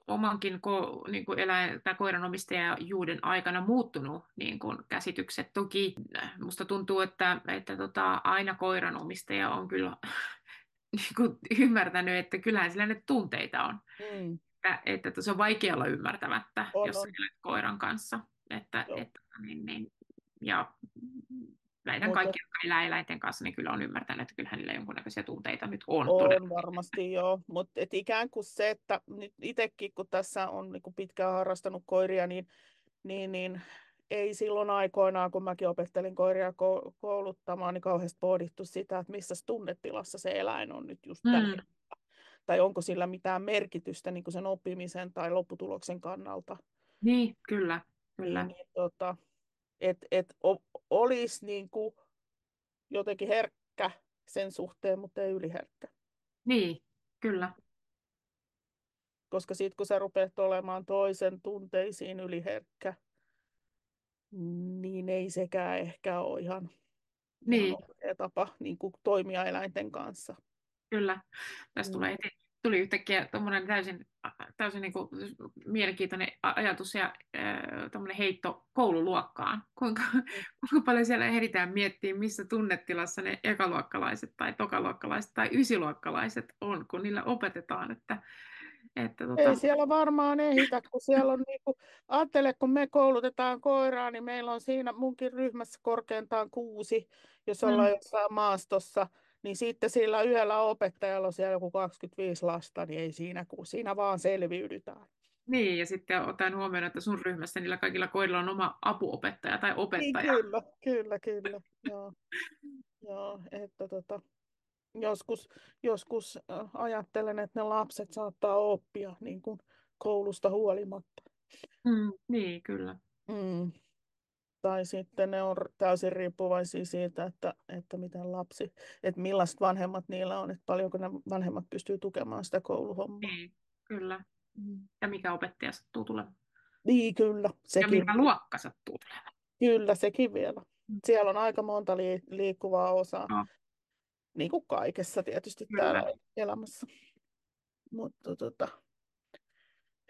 omankin ko, niin kuin eläin, tai koiranomistajajuuden aikana muuttunut niin kuin, käsitykset. Toki äh, musta tuntuu, että, että tota, aina koiranomistaja on kyllä niin kuin, ymmärtänyt, että kyllähän sillä ne tunteita on. Mm. Että, että se on vaikea olla ymmärtämättä, On, jos on. koiran kanssa. Että, Joo. että, niin, niin, ja väitän Mutta- kaikki, jotka elää eläinten kanssa, niin kyllä on ymmärtänyt, että kyllä hänellä jonkunnäköisiä tunteita nyt on. On todella. varmasti joo, mutta ikään kuin se, että nyt itsekin kun tässä on niin kuin pitkään harrastanut koiria, niin, niin, niin ei silloin aikoinaan, kun mäkin opettelin koiria ko- kouluttamaan, niin kauheasti pohdittu sitä, että missä tunnetilassa se eläin on nyt just tällä Mm. Tai onko sillä mitään merkitystä niin kuin sen oppimisen tai lopputuloksen kannalta. Niin, kyllä, kyllä. Niin, niin, tota, että et olisi niin kuin jotenkin herkkä sen suhteen, mutta ei yliherkkä. Niin, kyllä. koska sitten kun sä rupeat olemaan toisen tunteisiin yliherkkä, niin ei sekään ehkä ole ihan, Niin. tapa niin kuin toimia eläinten kanssa. Kyllä. Tässä Mm. tulee tuli yhtäkkiä tuommoinen täysin, täysin niin kuin mielenkiintoinen ajatus ja äh, heitto koululuokkaan. Kuinka, kuinka paljon siellä ehditään miettiä, missä tunnetilassa ne ekaluokkalaiset tai tokaluokkalaiset tai ysiluokkalaiset on, kun niillä opetetaan, että, että tota, Ei siellä varmaan ehitä, kun siellä on niinku, ajattele, kun me koulutetaan koiraa, niin meillä on siinä munkin ryhmässä korkeintaan kuusi, jos Mm. ollaan jossain maastossa, niin sitten sillä yhdellä opettajalla on siellä joku 25 lasta, niin ei siinä, kun siinä vaan selviydytään. Niin, ja sitten otan huomioon, että sun ryhmässä niillä kaikilla koirilla on oma apuopettaja tai Niin, opettaja. kyllä, kyllä, kyllä. Joo, joo että tota, joskus, joskus ajattelen, että ne lapset saattaa oppia niin kuin koulusta huolimatta. Mm, niin, kyllä. Mm. Tai sitten ne on täysin riippuvaisia siitä, että, että miten lapsi, että millaiset vanhemmat niillä on, että paljonko ne vanhemmat pystyy tukemaan sitä kouluhommaa. Niin, kyllä. Mm. Ja mikä opettaja sattuu tulemaan. Niin, kyllä, Ja sekin, mikä luokka sattuu tulemaan. kyllä, sekin vielä. Mm. Siellä on aika monta li- liikkuvaa osaa, No. niin kuin kaikessa tietysti Kyllä. täällä elämässä. Mutta tota,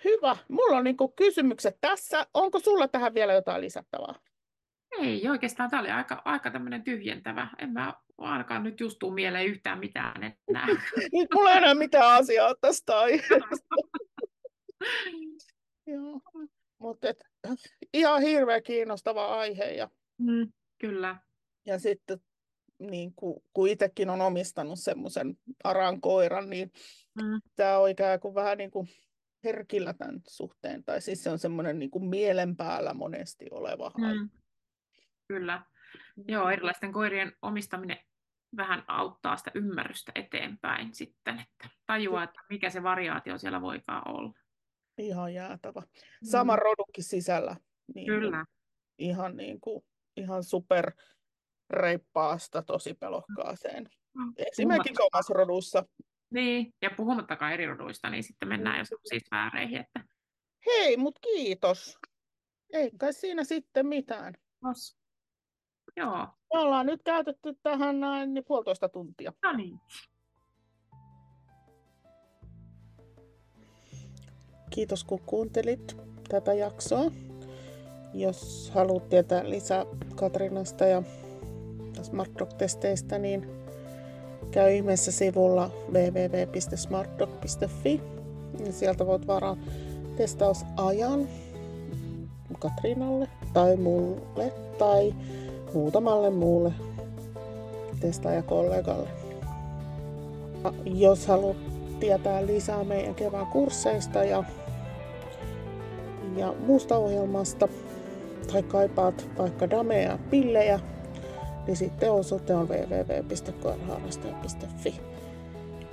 hyvä. Mulla on niinku kysymykset tässä. Onko sulla tähän vielä jotain lisättävää? Ei oikeastaan, tämä oli aika, aika tämmöinen tyhjentävä. En mä ainakaan nyt just tuu mieleen yhtään mitään enää. Mulla ei enää mitään asiaa tästä aiheesta. Joo. Mutta ihan hirveän kiinnostava aihe. Ja, mm, kyllä. ja sitten niin kuin, kun itsekin on omistanut semmoisen aran koiran, niin Mm, tämä on ikään kuin vähän niin kuin herkillä tämän suhteen. Tai siis se on semmoinen niin kuin mielen päällä monesti oleva aihe. Mm, kyllä. Joo, erilaisten koirien omistaminen vähän auttaa sitä ymmärrystä eteenpäin sitten, että tajuaa, että mikä se variaatio siellä voikaan olla. Ihan jäätävä. Sama Mm, rodukin sisällä. Niin Kyllä. ihan, niin kuin, ihan super reippaasta tosi pelokkaaseen. Mm, Esimerkiksi omassa rodussa. Niin, ja puhumattakaan eri roduista, niin sitten mennään jo sellaisiin sfääreihin, että Hei, mut kiitos. Ei kai siinä sitten mitään. nos. Joo, Me ollaan nyt käytetty tähän näin niin puolitoista tuntia. no niin. Kiitos kun kuuntelit tätä jaksoa. Jos haluat tietää lisää Katrinasta ja Smart Dog-testeistä, niin käy ihmeessä sivulla www.smartdog.fi. Ja sieltä voit varaa testausajan Katrinalle tai mulle tai muutamalle muulle testaajakollegalle. Ja Jos haluat tietää lisää meidän kevään kursseista ja, ja muusta ohjelmasta tai kaipaat vaikka damea ja pillejä, niin sitten osoite on www.koiraharrastaja.fi.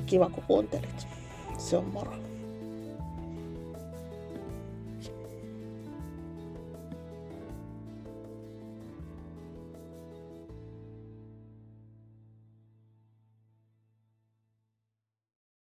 Kiva kun kuuntelit. Se on moro.